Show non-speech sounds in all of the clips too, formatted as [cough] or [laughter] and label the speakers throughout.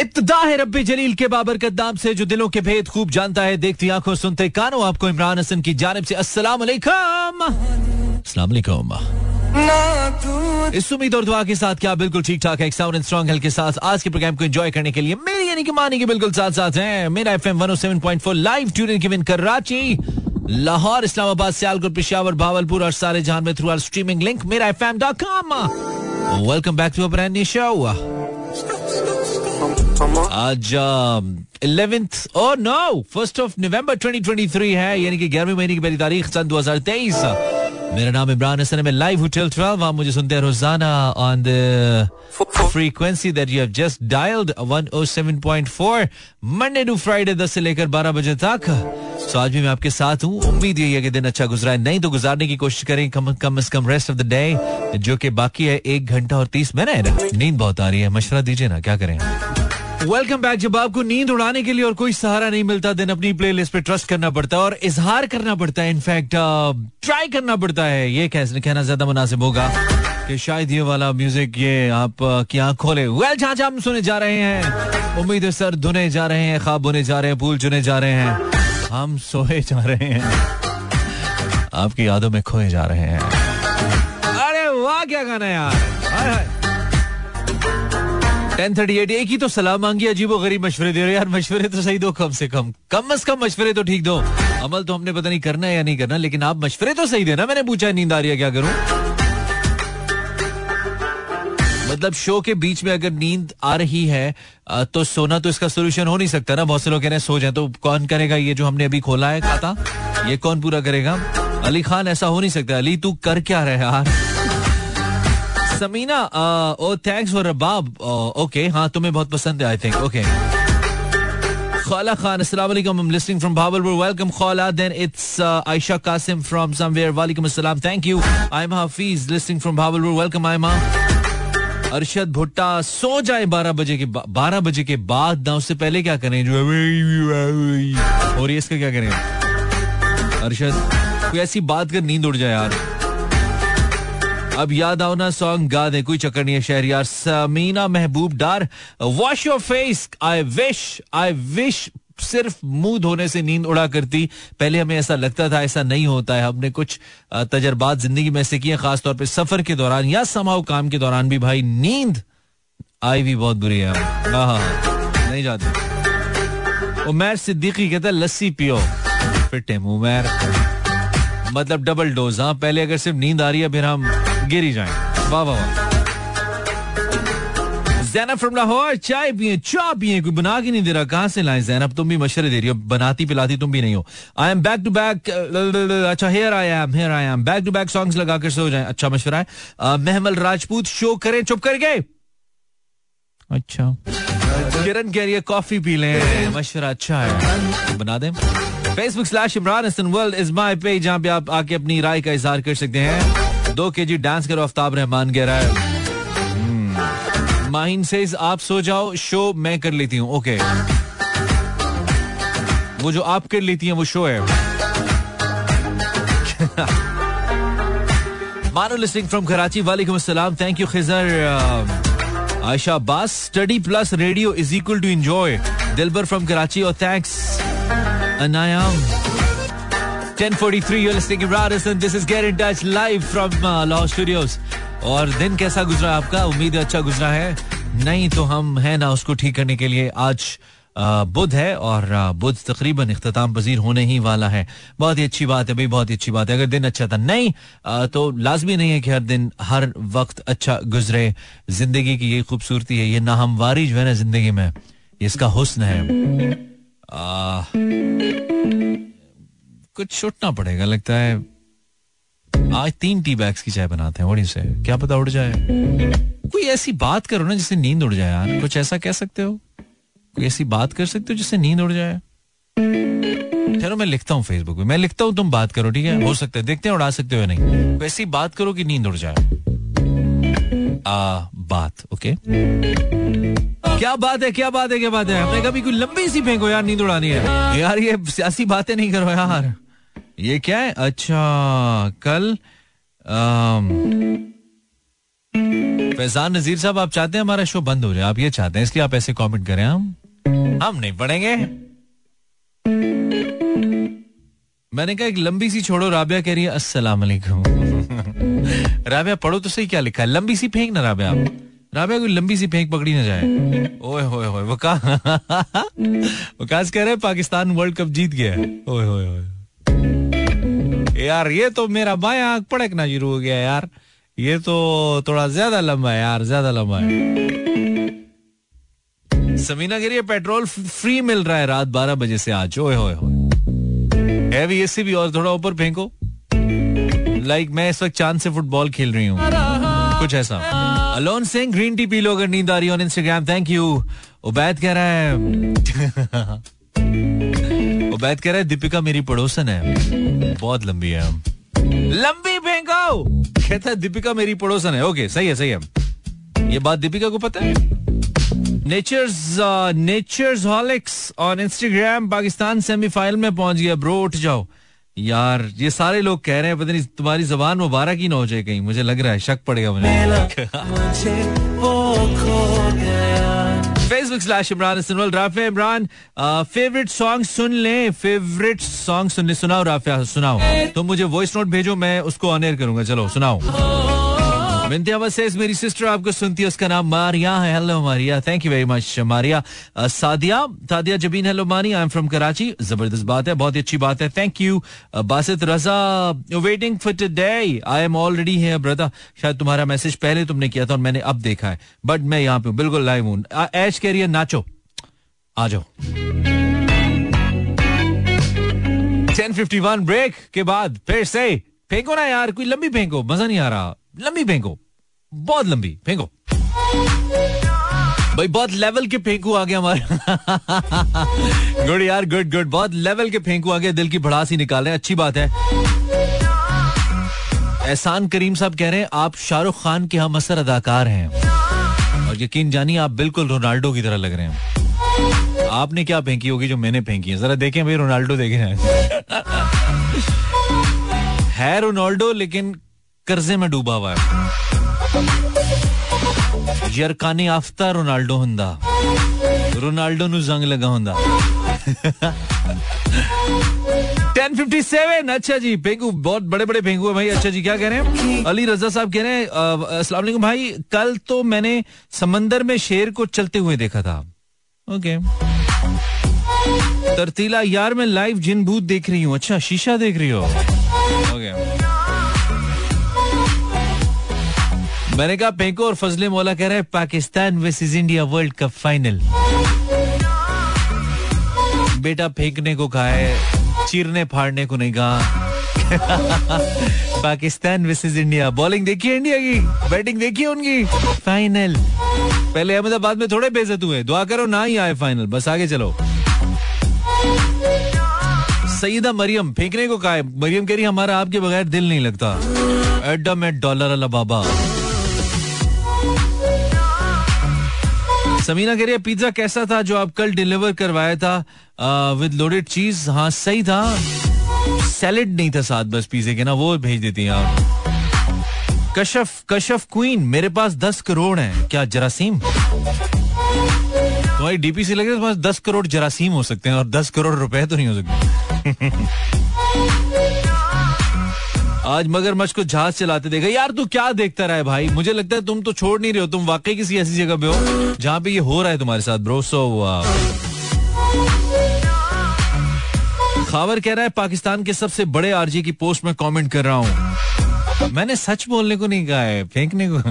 Speaker 1: इब्तदा है रब्बी जलील के बाबर कद्दाम से, जो दिलों के भेद खूब जानता है, देखती आँखों सुनते कानों, आपको इमरान हसन की जानब से अस्सलाम वालेकुम अस्सलाम वालेकुम इस उम्मीद और दुआ के साथ क्या बिल्कुल ठीक ठाक है साउंड एंड स्ट्रॉन्ग हेल्थ के साथ आज के प्रोग्राम को एंजॉय करने के लिए मेरी यानी कि मानी के बिल्कुल साथ साथ हैं। Mera FM 107.4 live tune given Karachi Lahore, Islamabad, Sialkot, Peshawar, Bahawalpur और सारे जहाँ में through our streaming link Mera FM dot com welcome back to a brand new show आज eleventh oh no first of November 2023 है, यानी कि ग्यारहवीं महीने की पहली तारीख, सन 2023 मेरा नाम इमरान हसन है, मैं लाइव होटल 12 आप मुझे सुनते हैं रोज़ाना on the frequency that you have just dialled 107.4 Monday to Friday 10 से लेकर 12 बजे तक। सो आज भी मैं आपके साथ हूँ। उम्मीद यही है कि दिन अच्छा गुजरा है। नहीं तो गुजारने की कोशिश करें, कम कम से कम रेस्ट ऑफ़ द डे जो कि बाकी है, एक घंटा और तीस मिनट। नींद बहुत आ रही है। मशवरा दीजिए ना, क्या करें? वेलकम बैक जब आपको नींद उड़ाने के लिए और कोई सहारा नहीं मिलता, दिन अपनी प्लेलिस्ट पे ट्रस्ट करना पड़ता है और इजहार करना पड़ता है। इनफैक्ट ट्राई करना पड़ता है। ये कैसे कहना ज़्यादा मुनासिब होगा कि शायद ये वाला म्यूज़िक ये आप की आँख खोले। वेल जहाँ जहाँ हम सुने जा रहे हैं, उम्मीद सर धुने जा रहे हैं खाब बुने जा रहे हैं, फूल चुने जा रहे हैं। हम सोए जा रहे हैं। आपकी यादों में खोए जा रहे हैं। अरे वाह, क्या गाना यार। टेन थर्टी एट एक ही तो सलाह मांगी अजीबो गरीब मशवरे दे रहे यार। मशवरे तो सही दो कम से कम। कम अज कम मशवरे तो ठीक दो। अमल तो हमने पता नहीं करना है या नहीं करना, लेकिन आप मशवरे तो सही देना। मैंने पूछा नींद आ रही है, क्या करूँ? मतलब शो के बीच में अगर नींद आ रही है तो सोना तो इसका सोल्यूशन हो नहीं सकता ना। बहुत से लोग कह रहे हैं, सो जाए। तो कौन करेगा ये जो हमने अभी खोला है खाता? ये कौन पूरा करेगा? अली खान ऐसा हो नहीं सकता। अली, तू कर क्या रहे यार? Samina oh thanks for Rabab okay हाँ तुम्हें बहुत पसंद है आई थिंक ओके खाला खान अस्सलाम वालेकुम I'm listening from Bhabalpur welcome Khala. Then it's uh, Aisha Qasim from somewhere वालेकुम अस्सलाम thank you. I'm Hafiz listening from Bhabalpur welcome Aima. Arshad Bhutta सो जाए बारह बजे के बारह बजे के बाद ना उससे पहले क्या करें? जो और ये इसका क्या करें? अरशद कोई ऐसी बात कर नींद उड़ जाए यार। अब याद आओ ना सॉन्ग गा दे, कोई चक्कर नहीं है शहर यार। Samina Mehboob Dar wash your face I wish I wish सिर्फ़ मुँह धोने से नींद उड़ा करती। पहले हमें ऐसा लगता था, ऐसा नहीं होता है। हमने कुछ तजर्बात ज़िंदगी में से किए, खासतौर पे सफ़र के दौरान या समाओ काम के दौरान भी। भाई, नींद आई भी बहुत बुरी है। हाँ हाँ नहीं जाती। उमैर सिद्दीकी कहता लस्सी पियो। फिट है उमैर। मतलब डबल डोज हाँ पहले अगर सिर्फ़ नींद आ रही है, फिर हम गिर ही जाए वाह वाह वाह। जैनब फ्रॉम लाहौर चाय पिए चाय पिए, कोई बना के नहीं दे रहा। कहाँ से लाए? जैनब तुम भी मशरे दे रही हो। बनाती, पिलाती तुम भी नहीं हो। I am back to back अच्छा here I am here I am back to back songs लगा कर सो जाए। अच्छा मशवरा है। महमल राजपूत शो करें, चुप करके। अच्छा। किरण कह रही है कॉफ़ी पी लें। मशवरा अच्छा है। बना दें। Facebook slash Imran Hasan world is my page जहाँ पे आप आके अपनी राय का इजहार कर सकते हैं। दो के जी डांस करो आफ्ताब रहमान कह रहा है। माहिन से आप सो जाओ, शो मैं कर लेती हूँ, ओके। वो जो आप कर लेती हैं, वो शो है। मानो लिस्टिंग फ्रॉम कराची वालेकुम अस्सलाम थैंक यू खिजर आयशा बास study plus radio is equal to enjoy Dilbar from Karachi और thanks Anayam. 1043 you're listening to Radisson this is Get in Touch live from uh, Lahore Studios. और दिन कैसा गुजरा आपका? उम्मीद अच्छा गुजरा है। नहीं तो हम है ना उसको ठीक करने के लिए। आज बुध है और बुध तकरीबन अख्ताम पजीर होने ही वाला है। बहुत ही अच्छी बात है भाई बहुत ही अच्छी बात है। अगर दिन अच्छा था नहीं तो लाजमी नहीं है कि हर दिन हर वक्त अच्छा गुजरे। ज़िंदगी की ये खूबसूरती है ये नाहमवारी जो है ना ज़िंदगी में। इसका हुस्न है। कुछ छुटना पड़ेगा, लगता है। आज तीन टी बैग्स की चाय बनाते हैं से क्या पता उड़ जाए। कोई ऐसी बात करो ना जिससे नींद उड़ जाए, यार। कुछ ऐसा कह सकते हो? कोई ऐसी बात कर सकते हो जिससे नींद उड़ जाए? चलो, मैं लिखता हूँ फेसबुक पे। मैं लिखता हूँ, तुम बात करो, ठीक है? हो सकता है। देखते हैं उड़ा सकते हो या नहीं। वैसी बात करो कि नींद उड़ जाए। आ, बात ओके क्या बात है, क्या बात है, क्या बात है? हमने कभी कोई लंबी सी फेंको, यार, नींद उड़ानी है। यार, ये सियासी बातें नहीं करो, यार। ये क्या है? अच्छा कल फैजान नजीर साहब, आप चाहते हैं हमारा शो बंद हो जाए? आप ये चाहते हैं, इसलिए आप ऐसे कमेंट करें हम। हम नहीं पढ़ेंगे मैंने कहा, एक लंबी सी छोड़ो, राबिया कह रही है, अस्सलाम वालेकुम [laughs] राबिया, पढ़ो तो सही क्या लिखा है? लंबी सी फेंक ना, राबिया। राबिया, कोई लंबी सी फेंक पकड़ी ना जाए। ओए, होए होए वका [laughs] वकास कह रहे पाकिस्तान वर्ल्ड कप जीत गया है। ओए, होए होए। यार, ये तो मेरा बाया आँख पड़कना शुरू हो गया यार। ये तो थोड़ा ज़्यादा लंबा है यार, ज़्यादा लंबा है। समीना के है पेट्रोल फ्री मिल रहा है रात बारह बजे से आज। ओए होए होए। है भी ऐसे भी और थोड़ा ऊपर फेंको। लाइक मैं इस वक्त चाँद से फुटबॉल खेल रही हूँ। कुछ ऐसा। अलोन सिंह, ग्रीन टी पी लो अगर नींद आ रही on Instagram thank you Ubaid कह रहा है। उबैद कह रहा है दीपिका मेरी पड़ोसन है। बहुत लंबी है लंबी फेंको कहता है, दीपिका मेरी पड़ोसन है। ओके सही है सही है। ये बात दीपिका को पता है? Nature's nature's holics on Instagram Pakistan semifinal में पहुँच गया। ब्रो उठ जाओ। यार, ये सारे लोग कह रहे हैं, पता नहीं, तुम्हारी जबान मुबारक ही ना हो जाए कहीं। मुझे लग रहा है, शक पड़ेगा मुझे। फेसबुक स्लैश इमरान इस्तेमाल राफे इमरान फेवरेट सॉन्ग सुन ले फेवरेट सॉन्ग सुन ले सुनाओ राफिया सुनाओ। तुम मुझे वॉइस नोट भेजो, मैं उसको ऑन एयर करूँगा। चलो, सुनाओ। मेरी सिस्टर आपको सुनती है उसका नाम मारिया है। Hello Maria. Thank you very much Maria. Sadia Sadia Jabeen. Hello Mani I am from Karachi ज़बरदस्त बात है, बहुत ही अच्छी बात है। Thank you Basit Raza. Waiting for today I am already brother शायद तुम्हारा मैसेज पहले तुमने किया था और मैंने अब देखा है। बट मैं यहाँ पे बिल्कुल लाइव हूँ। ऐश कह रही है, नाचो। आ जाओ। 1051 ब्रेक के बाद फिर से फेंको ना यार, कोई लंबी फेंको, मज़ा नहीं आ रहा। लंबी फेंको। बहुत लंबी, फेंको। भाई, बहुत लेवल के फेंकू आ गया हमारे। गुड यार, गुड गुड। बहुत लेवल के फेंकू आ गया दिल की भड़ास ही निकाल हैं। अच्छी बात है। एहसान करीम साहब कह रहे हैं, आप शाहरुख खान के हम असर अदाकार हैं। और यकीन जानिए, आप बिल्कुल रोनाल्डो की तरह लग रहे हैं। आपने क्या फेंकी होगी जो मैंने फेंकी है? जरा देखें भाई, रोनाल्डो देखें है रोनाल्डो, लेकिन कर्जे में डूबा हुआ है। यरकानी आफ्ता रोनाल्डो हुंदा। रोनाल्डो नु जंग लगा हुंदा। 1057 अच्छा जी, पेंगू, बहुत बड़े बड़े पेंगू है भाई। अच्छा जी, क्या कह रहे हैं? अली रजा साहब कह रहे हैं अस्सलाम वालेकुम भाई। कल तो मैंने समंदर में शेर को चलते हुए देखा था। ओके। तरतीला यार, मैं लाइव जिन भूत देख रही हूँ। अच्छा शीशा देख रही हो? ओके। मैंने कहा, पेंको और फजले मौला कह रहे हैं, Pakistan versus India world cup final बेटा फेंकने को कहा है, चीरने फाड़ने को नहीं कहा। पाकिस्तान वर्सेस इंडिया बॉलिंग देखिए इंडिया की? बैटिंग देखिए उनकी? फाइनल पहले अहमदाबाद में थोड़े बेजत हुए। दुआ करो ना ही आए फाइनल बस आगे चलो। सईदा मरियम, फेंकने को कहा मरियम कह रही, हमारा आपके बगैर दिल नहीं लगता। एडम एट डॉलर अला बाबा। समीना कह रही है, पिज्जा कैसा था जो आप कल डिलीवर करवाया था? विद लोडेड चीज़ हाँ सही था। सैलेड नहीं था साथ बस पिज्जे के ना, वो भेज देती हैं आप। कशफ कशफ क्वीन मेरे पास दस करोड़ हैं। क्या जरासीम? तुम्हारी डीपीसी लग रही है दस करोड़ जरासीम हो सकते हैं, और दस करोड़ रुपए तो नहीं हो सकते। [laughs] आज मगरमच्छ को जहाज़ चलाते देखा। यार तू क्या देखता रहा है भाई? मुझे लगता है तुम तो छोड़ नहीं रहे हो। तुम वाकई किसी ऐसी जगह पे हो जहाँ पे ये हो रहा है तुम्हारे साथ ब्रो सो खबर कह रहा है, पाकिस्तान के सबसे बड़े आरजी की पोस्ट में कमेंट कर रहा हूँ। मैंने सच बोलने को नहीं कहा है, फेंकने को। [laughs]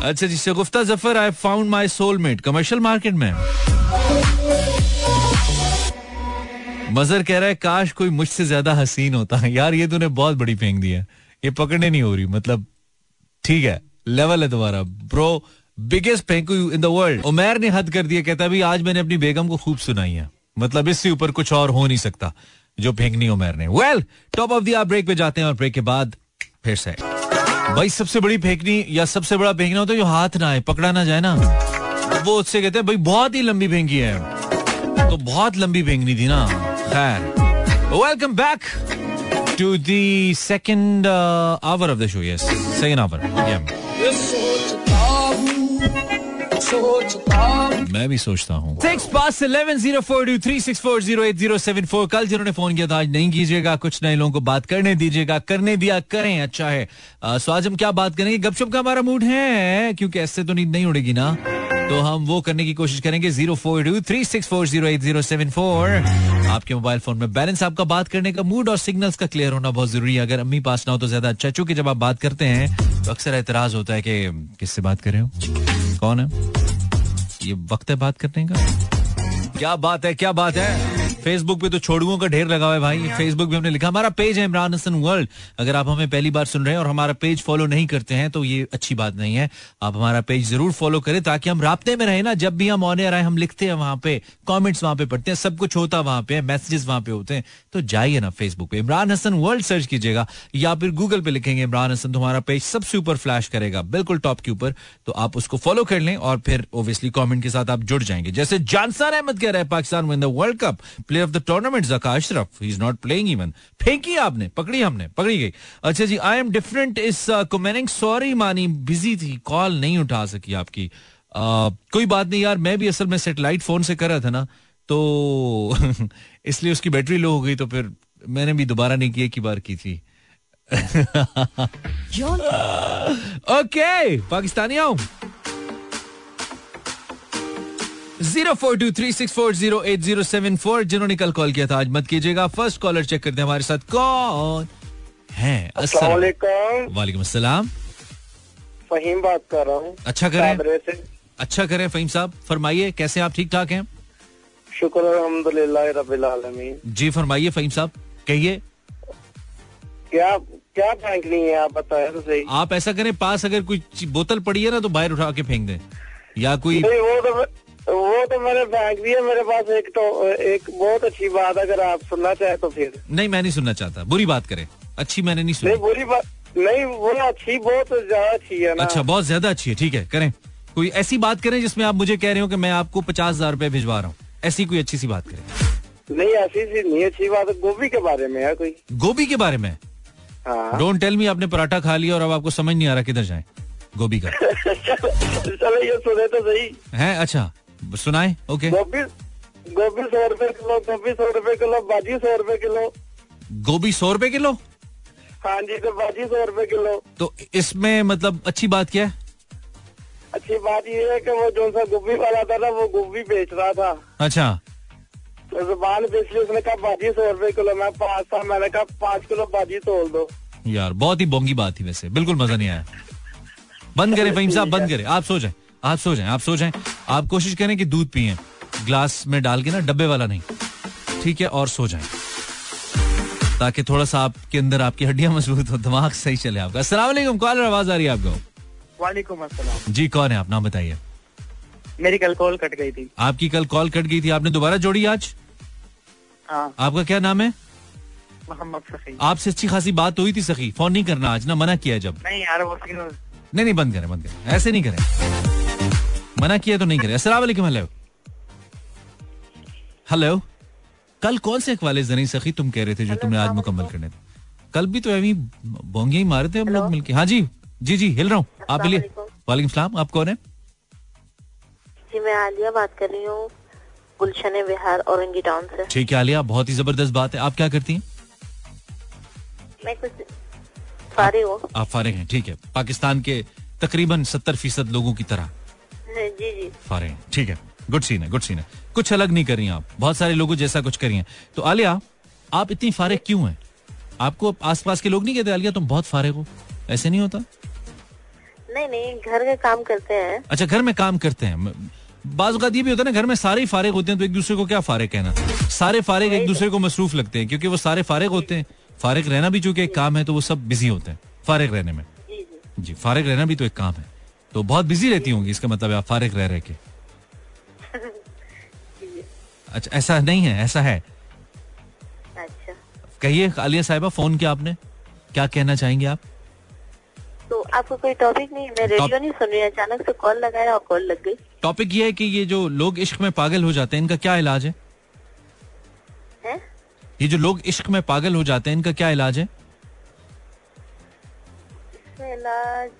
Speaker 1: अच्छा जी Shagufta Zafar I found my soulmate commercial market में। मजर कह रहा है, काश कोई मुझसे ज़्यादा हसीन होता। यार, ये तूने बहुत बड़ी फेंक दी है। ये पकड़ने नहीं हो रही मतलब ठीक है लेवल है तुम्हारा। ब्रो बिगेस्ट फेंकू इन द वर्ल्ड उमेर ने हद कर दिया कहता भी आज मैंने अपनी बेगम को खूब सुनाई है। मतलब इससे ऊपर कुछ और हो नहीं सकता, जो फेंकनी उमेर ने। Well top of the break पे जाते हैं और ब्रेक के बाद फिर से। भाई, सबसे बड़ी फेंकनी या सबसे बड़ा फेंकना है जो हाथ ना आए, पकड़ा ना जाए ना। वो उससे कहते हैं, भाई, बहुत ही लंबी फेंकी है। तो बहुत लंबी फेंकनी थी ना। खैर welcome back second uh, hour of the show. Yes, second hour. Yeah. मैं भी सोचता हूँ टू फोर कल जिन्होंने फ़ोन किया था आज नहीं कीजिएगा कुछ नए लोगों को बात करने दीजिएगा करने दिया करें अच्छा है सो आज हम क्या बात करेंगे गपशप का हमारा मूड है क्योंकि ऐसे तो नींद नहीं उड़ेगी ना तो हम वो करने की कोशिश करेंगे। Zero four two three six four zero eight zero seven four. आपके मोबाइल फ़ोन में बैलेंस आपका बात करने का मूड और सिग्नल्स का क्लियर होना बहुत ज़रूरी है। अगर अम्मी पास ना हो तो ज़्यादा अच्छा चूँकि जब आप बात करते हैं तो अक्सर एतराज़ होता है कि किससे बात कर रहे हो? कौन है? ये वक्त है बात करने का? क्या बात है, क्या बात है? फेसबुक पे तो छोड़ुओं का ढेर लगा हुआ है भाई। फेसबुक पे हमने लिखा हमारा पेज है इमरान हसन वर्ल्ड अगर आप हमें पहली बार सुन रहे हैं और हमारा पेज फॉलो नहीं करते हैं तो ये अच्छी बात नहीं है। आप हमारा पेज ज़रूर फॉलो करें ताकि हम रास्ते में रहे ना। जब भी हम ऑन आए हम लिखते हैं वहाँ पे कॉमेंट्स वहाँ पे पढ़ते हैं सब कुछ होता वहाँ पे मैसेजेस वहाँ पे होते हैं। तो जाइए ना फेसबुक पे इमरान हसन वर्ल्ड सर्च कीजिएगा। या फिर गूगल पे लिखेंगे इमरान हसन तो हमारा पेज सबसे ऊपर फ्लैश करेगा। बिल्कुल टॉप के ऊपर। तो आप उसको फॉलो कर लें और फिर ओबियसली कॉमेंट के साथ आप जुड़ जाएँगे। जैसे जानसार अहमद कह रहे हैं Pakistan win the world cup player of the tournament Zaka Ashraf he is not playing even फेंकी आपने पकड़ी हमने पकड़ी गई अच्छा जी I am different is commenting sorry Mani busy थी कॉल नहीं उठा सकी आपकी uh, कोई बात नहीं यार मैं भी असल में सेटेलाइट फ़ोन से कर रहा था ना तो इसलिए उसकी बैटरी लो हो गई तो फिर मैंने भी दोबारा नहीं की एक ही बार की थी ओके पाकिस्तानी आओ zero four two three six four zero eight zero seven four जिन्होंने कल कॉल किया था आज मत कीजिएगा। फ़र्स्ट कॉलर चेक करते हैं हमारे साथ कौन है। वालेकुम अस्सलाम।
Speaker 2: फहीम बात कर रहा हूँ।
Speaker 1: अच्छा करें। अच्छा करें फहीम साहब फरमाइए कैसे आप? ठीक ठाक हैं?
Speaker 2: शुक्र अल्हम्दुलिल्लाह
Speaker 1: जी फरमाइए फहीम साहब कहिए।
Speaker 2: क्या क्या फेंक नहीं है आप बताए तो सही।
Speaker 1: आप ऐसा करें पास अगर कोई बोतल पड़ी है ना तो बाहर उठा के फेंक दें। या कोई
Speaker 2: नहीं वो तो वो तो मैंने फेंक दिया मेरे पास एक तो एक बहुत अच्छी बात अगर आप सुनना चाहे तो फिर।
Speaker 1: नहीं मैं नहीं सुनना चाहता। बुरी बात करें। अच्छी मैंने नहीं सुनी।
Speaker 2: नहीं बुरी बात नहीं वो अच्छी बहुत ज़्यादा अच्छी है ना।
Speaker 1: अच्छा बहुत ज़्यादा अच्छी है ठीक है करें। कोई ऐसी बात करें जिसमें आप मुझे कह रहे हो कि मैं आपको पचास हज़ार रूपए भिजवा रहा हूँ। ऐसी कोई अच्छी सी बात करें।
Speaker 2: नहीं ऐसी सी नहीं अच्छी बात गोभी के बारे में है कोई।
Speaker 1: गोभी के बारे में? डोंट टेल मी आपने पराठा खा लिया और अब आपको समझ नहीं आ रहा किधर जाए। गोभी का। [laughs]
Speaker 2: चलो ये सुने तो सही।
Speaker 1: है अच्छा। सुनाए? ओके
Speaker 2: गोभी सौ रुपए किलो गोभी सौ रुपए किलो भाजी सौ रुपए किलो।
Speaker 1: गोभी सौ रुपए किलो?
Speaker 2: हाँ जी तो भाजी सौ रुपए किलो।
Speaker 1: तो इसमें मतलब अच्छी बात क्या है?
Speaker 2: अच्छी बात ये है कि वो जो सा गोभी वाला था ना वो गोभी बेच रहा था।
Speaker 1: अच्छा।
Speaker 2: तो ज़ुबान बेच ली उसने कहा भाजी सौ रुपए किलो मैं पाँच था मैंने कहा पाँच किलो भाजी तोल दो।
Speaker 1: यार बहुत ही बोंगी बात थी वैसे बिल्कुल मज़ा नहीं आया। बंद करें [laughs] फहीम साहब बंद करें आप सो जाए आप सो जाएँ आप सो जाएँ। आप कोशिश करें कि दूध पिए। ग्लास में डाल के ना डब्बे वाला नहीं। ठीक है और सो जाएँ। ताकि थोड़ा सा आपके अंदर आपकी हड्डियाँ मज़बूत हो दिमाग सही चले आपका। असला कॉलर आवाज़ आ रही है आपको?
Speaker 2: वालेकुम अस्सलाम।
Speaker 1: जी कौन है आप? नाम बताइए।
Speaker 2: मेरी कल कॉल कट गई थी।
Speaker 1: आपकी कल कॉल कट गई थी आपने दोबारा जोड़ी आज?
Speaker 2: हाँ।
Speaker 1: आपका क्या नाम है?
Speaker 2: मोहम्मद सखी।
Speaker 1: आपसे अच्छी खासी बात हुई थी सखी फ़ोन नहीं करना आज ना मना किया जब।
Speaker 2: नहीं यार वो
Speaker 1: नहीं नहीं बंद करें बंद करें। ऐसे नहीं करें। मना किया तो नहीं करे। वालेकुम हेलो हेलो कल कौन से अखवाले जनी सखी तुम कह रहे थे जो तुमने आज मुकम्मल करने थे? कल भी तो अभी बोंगे ही मारे थे हम लोग मिलके। हाँ जी जी जी हिल रहा हूँ। आप मिलिए वालेकुम सलाम। आप कौन है?
Speaker 3: जी मैं आलिया बात कर रही हूँ। गुलशन बिहार औरंगी टाउन से।
Speaker 1: ठीक है आलिया बहुत ही ज़बरदस्त बात है। आप क्या करती हैं?
Speaker 3: मैं कुछ फारिग हूँ।
Speaker 1: आप फारिग हैं ठीक है। पाकिस्तान के तकरीबन सत्तर फ़ीसद लोगों की तरह।
Speaker 3: जी जी।
Speaker 1: फारे ठीक है। गुड सीन है गुड सीन है। कुछ अलग नहीं कर रही आप। बहुत सारे लोगों जैसा कुछ करिए तो आलिया आप इतनी फारे क्यों हैं? आपको आसपास के लोग नहीं कहते आलिया तुम बहुत फारे हो। ऐसे नहीं होता?
Speaker 3: नहीं नहीं घर में काम करते हैं।
Speaker 1: अच्छा घर में काम करते हैं। बाज ये भी होता है ना घर में सारे ही फारिग होते हैं तो एक दूसरे को क्या फारे कहना? सारे फारिग एक दूसरे को मसरूफ लगते हैं क्योंकि वो सारे फारिग होते हैं। फारिग रहना भी चूँकि एक काम है तो वो सब बिज़ी होते हैं फारिग रहने में। जी फारिग रहना भी तो एक काम है। तो बहुत बिज़ी रहती होंगी इसका मतलब आप फारिग रह रहे के। [laughs] अच्छा ऐसा नहीं है ऐसा है।
Speaker 3: अच्छा।
Speaker 1: कहिए आलिया साहिबा फ़ोन किया आपने? क्या कहना चाहेंगे आप?
Speaker 3: तो आपको कोई टॉपिक नहीं मैं रेडियो नहीं सुन रही अचानक से कॉल लगाया और कॉल लग गई।
Speaker 1: टॉपिक ये है कि ये जो लोग इश्क में पागल हो जाते हैं इनका क्या इलाज है,
Speaker 3: है?
Speaker 1: ये जो लोग इश्क में पागल हो जाते हैं इनका क्या इलाज है?
Speaker 4: इलाज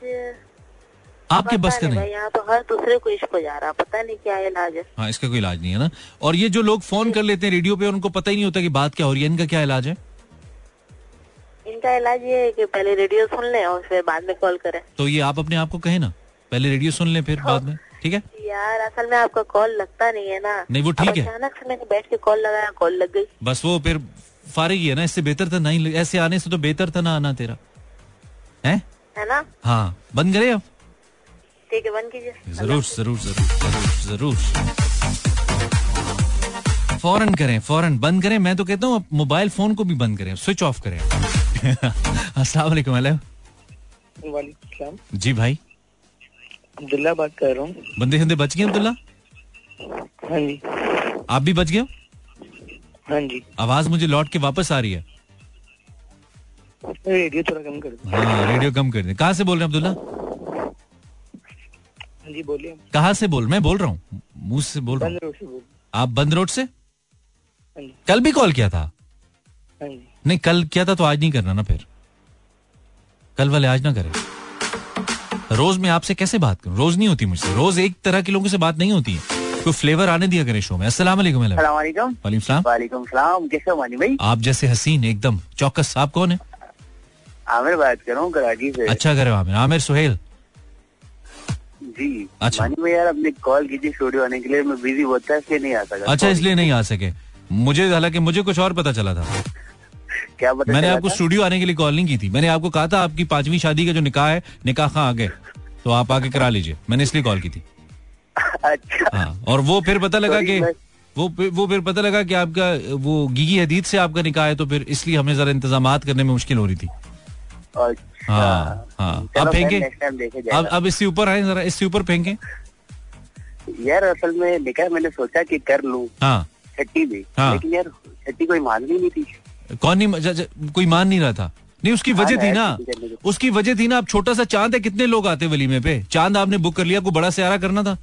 Speaker 1: आपके बस का
Speaker 4: नहीं? यहाँ तो हर दूसरे को इश्क हो जा रहा पता नहीं क्या इलाज है।
Speaker 1: हाँ इसका कोई इलाज नहीं है ना? और ये जो लोग फ़ोन कर लेते हैं रेडियो पे उनको पता ही नहीं होता कि बात क्या हो रही है इनका क्या इलाज है?
Speaker 4: इनका इलाज ये है कि पहले रेडियो सुन लें और फिर बाद में कॉल करें।
Speaker 1: तो ये आप अपने आप को कहें ना पहले रेडियो सुन लें फिर बाद में ठीक है?
Speaker 4: यार असल में आपका कॉल लगता नहीं है ना।
Speaker 1: नहीं, वो ठीक है।
Speaker 4: अचानक से मैंने बैठ के कॉल लगाया कॉल लग गई।
Speaker 1: बस वो फिर फारिग ही है ना इससे बेहतर था नहीं ऐसे आने से तो बेहतर था ना आना तेरा। है?
Speaker 4: है ना?
Speaker 1: हाँ बंद करे अब
Speaker 4: ठीक बंद कीजिए।
Speaker 1: ज़रूर ज़रूर ज़रूर ज़रूर ज़रूर। फ़ौरन करें फ़ौरन बंद करें। मैं तो कहता हूँ मोबाइल फ़ोन को भी बंद करें स्विच ऑफ़ करें। अस्सलाम वालेकुम हेलो।
Speaker 5: वालेकुम
Speaker 1: जी भाई।
Speaker 5: अब्दुल्ला बात कर रहा हूँ।
Speaker 1: बंदे शंदे बच गए अब्दुल्ला?
Speaker 5: हाँ जी।
Speaker 1: आप भी बच गए हाँ?
Speaker 5: जी।
Speaker 1: आवाज़ मुझे लौट के वापस आ रही है।
Speaker 5: रेडियो थोड़ा कम कर
Speaker 1: हाँ रेडियो कम कर दे। कहाँ से बोल रहे हैं अब्दुल्ला?
Speaker 5: जी बोलिए।
Speaker 1: कहाँ से बोल मैं बोल रहा हूँ? मुँह से बोल रहा हूँ। आप बंद रोड से?
Speaker 5: हाँ
Speaker 1: कल भी कॉल किया था?
Speaker 5: हाँ
Speaker 1: नहीं कल किया था तो आज नहीं करना ना फिर। कल वाले आज ना करें। रोज मैं आपसे कैसे बात करूँ? रोज नहीं होती मुझसे। रोज एक तरह के लोगों से बात नहीं होती। है कोई फ्लेवर आने दिया करें शो में। अस्सलाम वालेकुम हेलो। वालेकुम। सलाम।
Speaker 5: वालेकुम सलाम। कैसे हो मानी भाई?
Speaker 1: आप जैसे हसीन एकदम चौकस आप कौन है?
Speaker 5: आमिर बात कर रहा हूँ कराची से।
Speaker 1: अच्छा करे आमिर। आमिर सुहेल।
Speaker 5: जी
Speaker 1: अच्छा।
Speaker 5: मानी यार अपने कॉल कीजिए स्टूडियो आने के लिए मैं बिज़ी होता है इसलिए नहीं आ सका।
Speaker 1: अच्छा इसलिए नहीं आ सके। मुझे हालाँकि मुझे कुछ और पता चला था।
Speaker 5: क्या पता
Speaker 1: मैंने आपको स्टूडियो आने के लिए कॉल नहीं की थी। मैंने आपको कहा था आपकी पांचवी शादी का जो निकाह है निकाह खां आ गए तो आप आके करा लीजिए। मैंने इसलिए कॉल की थी। [laughs]
Speaker 5: अच्छा।
Speaker 1: हाँ और वो फिर पता लगा कि वो वो फिर पता लगा कि आपका वो गीगी हदीद से आपका निकाह है तो फिर इसलिए हमें जरा इंतज़ाम करने में मुश्किल हो रही थी। हाँ हाँ अब फेंके? अब अब इससे ऊपर आए जरा इससे ऊपर फेंके।
Speaker 5: यार असल में देखा मैंने सोचा कि कर लूँ।
Speaker 1: हाँ।
Speaker 5: छठी भी।
Speaker 1: हाँ।
Speaker 5: लेकिन यार छठी कोई मान ही नहीं थी।
Speaker 1: कौन नहीं ज, ज, कोई मान नहीं रहा था। नहीं उसकी वजह थी ना। उसकी वजह थी ना आप छोटा सा चाँद है कितने लोग आते वलीमे पे? चाँद आपने बुक कर लिया को बड़ा सयारा करना था।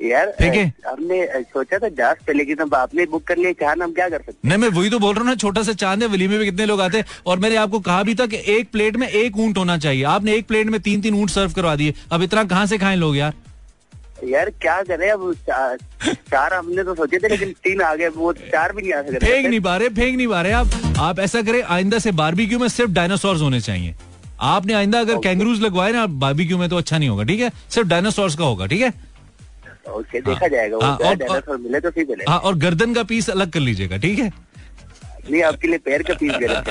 Speaker 5: यार
Speaker 1: ठीक है।
Speaker 5: हमने सोचा था जास पे लेकिन अब आपने बुक कर लिया चाँद हम क्या कर सकते
Speaker 1: नहीं मैं वही तो बोल रहा हूँ ना छोटा सा चाँद है वलीमे पे कितने लोग आते हैं? और मैंने आपको कहा भी था कि एक प्लेट में एक ऊँट होना चाहिए। आपने एक प्लेट में तीन तीन ऊँट सर्व करवा दिए। अब इतना कहाँ से खाएँ लोग यार?
Speaker 5: यार क्या करे अब चार हमने तो सोचे थे लेकिन तीन आ गए वो चार भी नहीं आ सकते।
Speaker 1: फेंक नहीं पा रहे फेंक नहीं पा रहे आप। आप ऐसा करें आइंदा से बारबेक्यू में सिर्फ़ डायनासोर्स होने चाहिए। आपने आइंदा अगर कैंगरूज लगवाए ना बारबेक्यू में तो अच्छा नहीं होगा ठीक है? सिर्फ़ डायनासोर्स का होगा ठीक है?
Speaker 5: देखा जाएगा
Speaker 1: हाँ,
Speaker 5: वो
Speaker 1: और-
Speaker 5: डायनासोर मिले तो सही मिले
Speaker 1: हाँ और गर्दन का पीस अलग कर लीजिएगा ठीक है?
Speaker 5: नहीं आपके लिए पैर का पीस गलत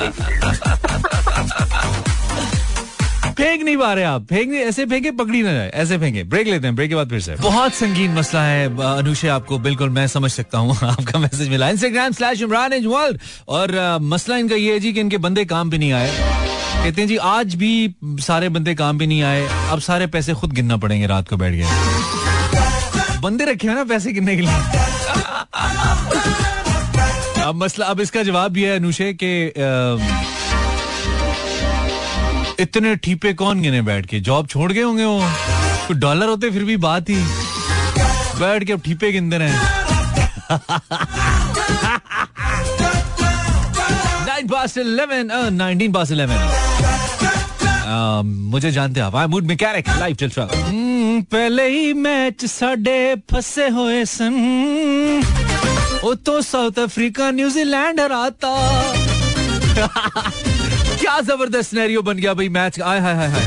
Speaker 1: फेंक नहीं पा रहे आप फेंक नहीं ऐसे फेंके पकड़ी ना जाए ऐसे फेंके। ब्रेक लेते हैं ब्रेक के बाद फिर से। बहुत संगीन मसला है अनुषे आपको बिल्कुल मैं समझ सकता हूँ [laughs] आपका मैसेज मिला। Instagram slash Imran is world और अ, मसला इनका ये है जी कि इनके बंदे काम पे नहीं आए। कहते हैं जी आज भी सारे बंदे काम पे नहीं आए अब सारे पैसे खुद गिनना पड़ेंगे रात को बैठ गए। बंदे रखे हैं ना पैसे गिनने के लिए। अब मसला अब इसका जवाब भी है अनुषे के अ, इतने ठीपे कौन गिने बैठ के? जॉब छोड़ गए होंगे वो। तो डॉलर होते फिर भी बात ही। बैठ के अब ठीपे गिनते रहे। Pass eleven nineteen pass eleven मुझे जानते हैं मूड मैकेनिक लाइफ चल रहा। पहले ही मैच साडे फंसे हुए सन। वो तो साउथ अफ्रीका न्यूजीलैंड हराता क्या ज़बरदस्त सिनेरियो बन गया भाई मैच आय हाय हाय हाय।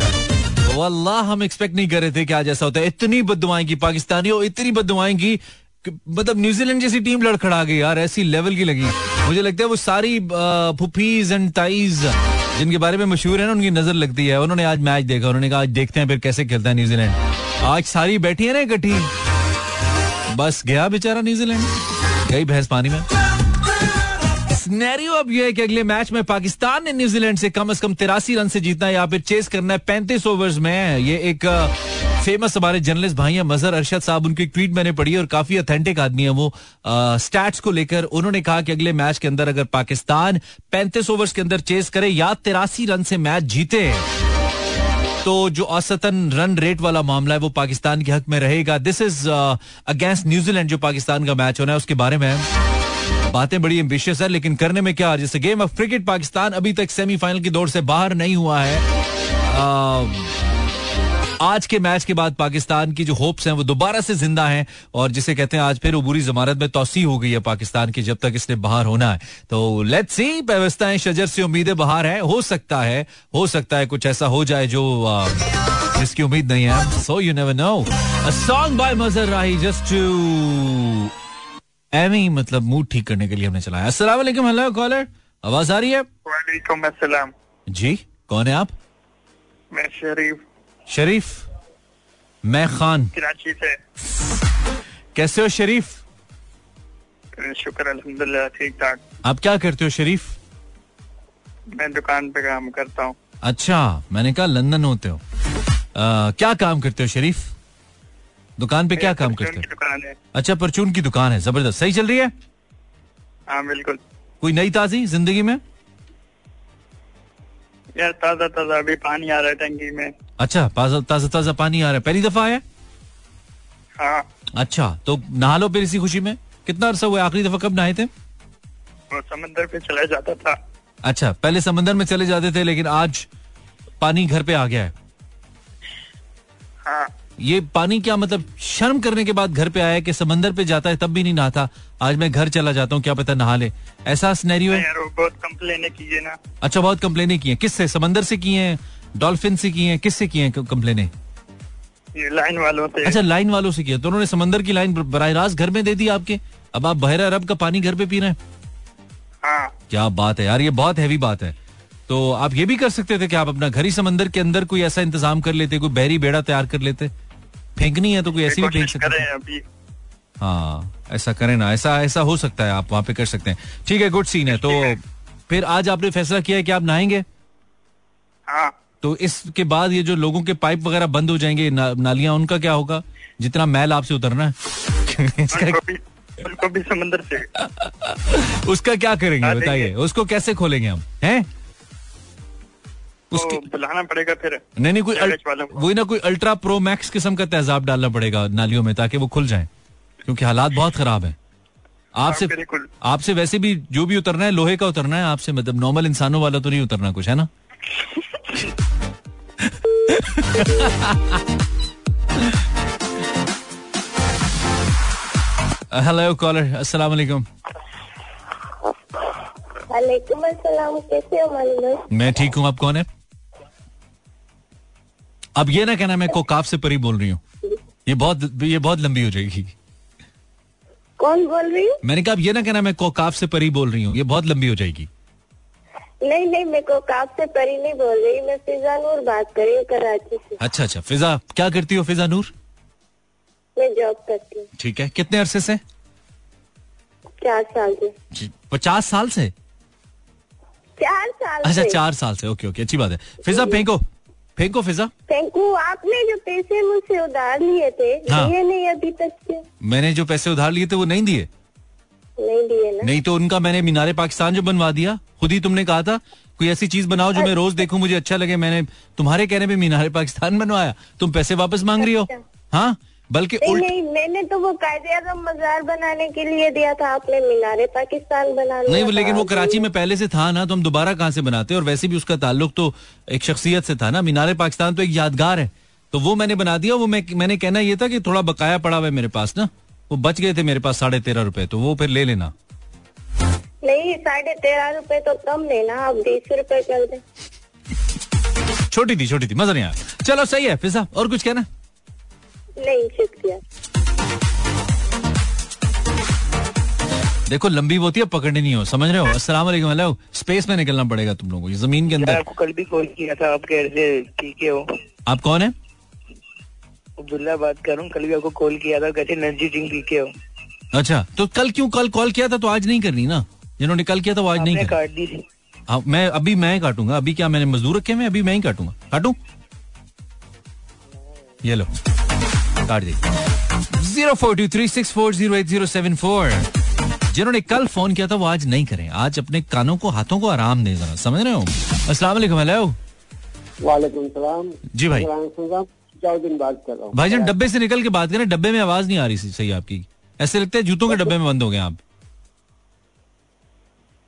Speaker 1: वल्लाह, हम एक्सपेक्ट नहीं कर रहे थे कि आज ऐसा होता है। इतनी बददुआएँ की पाकिस्तानियों इतनी बददुआएँ की मतलब न्यूजीलैंड जैसी टीम लड़खड़ा गई यार, ऐसी लेवल की लगी। मुझे लगता है वो सारी फुफीज एंड ताइज जिनके बारे में मशहूर है ना, उनकी नज़र लगती है। उन्होंने आज मैच देखा, उन्होंने कहा, आज देखते हैं फिर कैसे खेलता है न्यूजीलैंड आज सारी बैठी है ना इकट्ठी बस गया बेचारा न्यूजीलैंड। गई भैंस पानी में। अब ये है कि अगले मैच में पाकिस्तान ने न्यूजीलैंड से कम से कम तिरासी रन से जीतना है। या फिर चेस करना है पैंतीस ओवर्स में। ये एक फ़ेमस हमारे जर्नलिस्ट भाई हैं, मजहर अरशद साहब। उनकी ट्वीट मैंने पढ़ी और काफ़ी अथेंटिक आदमी है वो। स्टैट्स को लेकर उन्होंने कहा कि अगले मैच के अंदर अगर पाकिस्तान पैंतीस ओवर्स के अंदर चेस करे या तिरासी रन से मैच जीते तो जो औसतन रन रेट वाला मामला है वो पाकिस्तान के हक में रहेगा। दिस इज़ अगेंस्ट न्यूजीलैंड जो पाकिस्तान का मैच होना है उसके बारे में बातें बड़ी एम्बिशियस है लेकिन करने में क्या जैसे गेम ऑफ़ क्रिकेट पाकिस्तान अभी तक सेमीफाइनल की दौड़ से बाहर नहीं हुआ है। आ, आज के मैच के बाद पाकिस्तान की जो होप्स हैं वो दोबारा से ज़िंदा हैं और जिसे कहते हैं आज फिर उबूरी जमानत में तोसी हो गई है पाकिस्तान की जब तक इसने बाहर होना है। तो लेट्स सी व्यवस्थाएँ शजर से उम्मीदें बाहर है। हो सकता है हो सकता है कुछ ऐसा हो जाए जो जिसकी उम्मीद नहीं है। So you never know a song by Mazhar Rahi just to Amy मतलब मूड ठीक करने के लिए हमने चलाया। अस्सलाम वालेकुम हेलो कॉलर आवाज़ आ रही है?
Speaker 2: वालेकुम अस्सलाम।
Speaker 1: जी कौन है आप?
Speaker 2: मैं शरीफ।
Speaker 1: शरीफ मैं खान।
Speaker 2: कराची से
Speaker 1: कैसे हो शरीफ?
Speaker 2: शुक्र अल्हम्दुलिल्लाह ठीक ठाक
Speaker 1: आप क्या करते हो शरीफ?
Speaker 2: मैं दुकान पे काम करता हूँ।
Speaker 1: अच्छा मैंने कहा लंदन होते हो। आ, क्या काम करते हो शरीफ? दुकान पे क्या काम करते हो। अच्छा परचून की दुकान है ज़बरदस्त। सही चल रही है?
Speaker 2: हाँ बिल्कुल।
Speaker 1: कोई नई ताजी ज़िंदगी में?
Speaker 2: यार ताज़ा ताज़ा अभी पानी आ रहा है टंकी में।
Speaker 1: अच्छा ताज़ा ताज़ा ताज़ा पानी आ रहा है। पहली दफ़ा आया?
Speaker 2: हाँ।
Speaker 1: अच्छा तो नहा लो फिर इसी खुशी में? कितना अरसा हुआ आखिरी दफ़ा कब नहाए थे?
Speaker 2: समंदर पे चला जाता था।
Speaker 1: अच्छा पहले समंदर में चले जाते थे लेकिन आज पानी घर पे आ गया है।
Speaker 2: हाँ।
Speaker 1: ये पानी क्या मतलब शर्म करने के बाद घर पे आया कि समंदर पे जाता है तब भी नहीं नहाता? आज मैं घर चला जाता हूँ क्या पता नहा ले। ऐसा स्नैरियो है?
Speaker 2: यार वो बहुत कंप्लेने कीजिए ना।
Speaker 1: अच्छा बहुत कंप्लेने की हैं। किससे? समंदर से किए हैं? डॉल्फिन से किए हैं? किससे की हैं कंप्लेने
Speaker 2: ये लाइन वालों से
Speaker 1: अच्छा लाइन वालों से किया तो उन्होंने समंदर की लाइन बरह रास्त घर में दे दी आपके। अब आप बहरा अरब का पानी घर पे पी रहे हैं।
Speaker 2: हाँ।
Speaker 1: क्या बात है यार ये बहुत हैवी बात है। तो आप ये भी कर सकते थे कि आप अपना घर ही समंदर के अंदर कोई ऐसा इंतज़ाम कर लेते कोई बहरी बेड़ा तैयार कर लेते। फेंकनी है तो कोई ऐसी भी फेंक सकते।
Speaker 2: अभी।
Speaker 1: हाँ ऐसा करें ना ऐसा ऐसा हो सकता है आप वहाँ पे कर सकते हैं। ठीक है गुड सीन है तो फिर आज आपने फैसला किया है कि आप नहाएँगे?
Speaker 2: हाँ।
Speaker 1: तो इसके बाद ये जो लोगों के पाइप वगैरह बंद हो जाएँगे ना, नालियाँ उनका क्या होगा? जितना मैल आपसे उतरना है। [laughs] इसका
Speaker 2: भी भी समंदर से। [laughs]
Speaker 1: उसका क्या करेंगे बताइए। उसको कैसे खोलेंगे हम हैं? उसके
Speaker 2: बुलाना पड़ेगा फिर।
Speaker 1: नहीं नहीं कोई अल। वही ना कोई अल्ट्रा प्रो मैक्स किस्म का तेजाब डालना पड़ेगा नालियों में ताकि वो खुल जाए क्योंकि हालात बहुत खराब है। आपसे आपसे वैसे भी जो भी उतरना है लोहे का उतरना है आपसे मतलब नॉर्मल इंसानों वाला तो नहीं उतरना कुछ है ना? हेलो कॉलर अस्सलाम वालेकुम
Speaker 3: वालेकुम अस्सलाम कैसे हो?
Speaker 1: मैं ठीक हूँ आप कौन है? अब ये ना कहना मैं कोकाफ से परी बोल रही हूँ। ये बहुत ये बहुत लंबी हो जाएगी।
Speaker 3: कौन बोल रही हूँ?
Speaker 1: मैंने कहा अब ये ना कहना मैं कोकाफ से परी बोल रही हूँ। ये बहुत लंबी हो जाएगी।
Speaker 3: नहीं नहीं मैं को काफ से परी नहीं बोल रही मैं फिजा नूर बात कर रही हूँ कराची से।
Speaker 1: अच्छा अच्छा फिजा क्या करती हो फिजा नूर?
Speaker 3: मैं जॉब करती हूँ।
Speaker 1: ठीक है कितने अरसे से?
Speaker 3: चार साल से।
Speaker 1: पचास साल से?
Speaker 3: चार साल
Speaker 1: अच्छा चार साल से ओके ओके अच्छी बात है। फिजा फेंको। फेंको फिजा।
Speaker 3: फेंको आपने जो पैसे मुझसे उधार लिए थे
Speaker 1: हाँ।
Speaker 3: दिए नहीं अभी तक के
Speaker 1: मैंने जो पैसे उधार लिए थे वो नहीं दिए?
Speaker 3: नहीं दिए ना।
Speaker 1: नहीं तो उनका मैंने मीनारे पाकिस्तान जो बनवा दिया खुद ही तुमने कहा था कोई ऐसी चीज़ बनाओ जो मैं रोज देखूँ मुझे अच्छा लगे मैंने तुम्हारे कहने पे मीनारे पाकिस्तान बनवाया तुम पैसे वापस मांग रही हो?
Speaker 3: अच्छा।
Speaker 1: हाँ? बल्कि
Speaker 3: नहीं
Speaker 1: उल्ट
Speaker 3: नहीं मैंने तो वो कायदे आज़म मजार बनाने के लिए दिया था आपने मीनारे पाकिस्तान बना लिया
Speaker 1: नहीं वो लेकिन वो कराची में पहले से था ना तो हम दोबारा कहाँ से बनाते और वैसे भी उसका ताल्लुक तो एक शख्सियत से था ना। मीनारे पाकिस्तान तो एक यादगार है। तो वो मैंने बना दिया वो मैं मैंने कहना ये था कि थोड़ा बकाया पड़ा हुआ है मेरे पास ना। वो बच गए थे मेरे पास साढ़े तेरह रुपए तो वो फिर ले लेना।
Speaker 3: नहीं साढ़े तेरह रुपए तो कम लेना आप बीस रुपए कर दे।
Speaker 1: छोटी थी छोटी थी मज़ा नहीं आया। चलो सही है फिजा और कुछ कहना
Speaker 3: नहीं शुक्रिया
Speaker 1: देखो लंबी होती है पकड़नी नहीं हो। समझ रहे हो? अस्सलाम वालेकुम हेलो स्पेस में निकलना पड़ेगा तुम लोगों को ज़मीन के अंदर।
Speaker 2: आपको कल भी कॉल किया था आप कह रहे थे ठीक है हो
Speaker 1: आप कौन है?
Speaker 2: अब्दुल्ला बात कर रहा हूँ कल भी आपको कॉल किया था कैसे एनर्जी ड्रिंक पी के हो।
Speaker 1: अच्छा तो कल क्यों कल कॉल किया था तो आज नहीं करनी ना? जिन्होंने कल किया था वो आज नहीं
Speaker 2: काट दी। थी
Speaker 1: हाँ मैं अभी मैं काटूँगा अभी क्या मैंने मजदूर रखे हैं अभी मैं ही काटूँगा। काटू? ये लो। काट दी zero four two three six four zero eight zero seven four जिन्होंने कल फ़ोन किया था वो आज नहीं करें। आज अपने कानों को हाथों को आराम दें जरा। समझ रहे हो? अस्सलाम हेलो
Speaker 6: वालेकुम सलाम।
Speaker 1: जी भाई।
Speaker 6: दिन बात कर रहा हूँ।
Speaker 1: भाईजान डब्बे से निकल के बात करें। डब्बे में आवाज़ नहीं आ रही सही आपकी। ऐसे लगता है जूतों के डब्बे में बंद हो गए आप।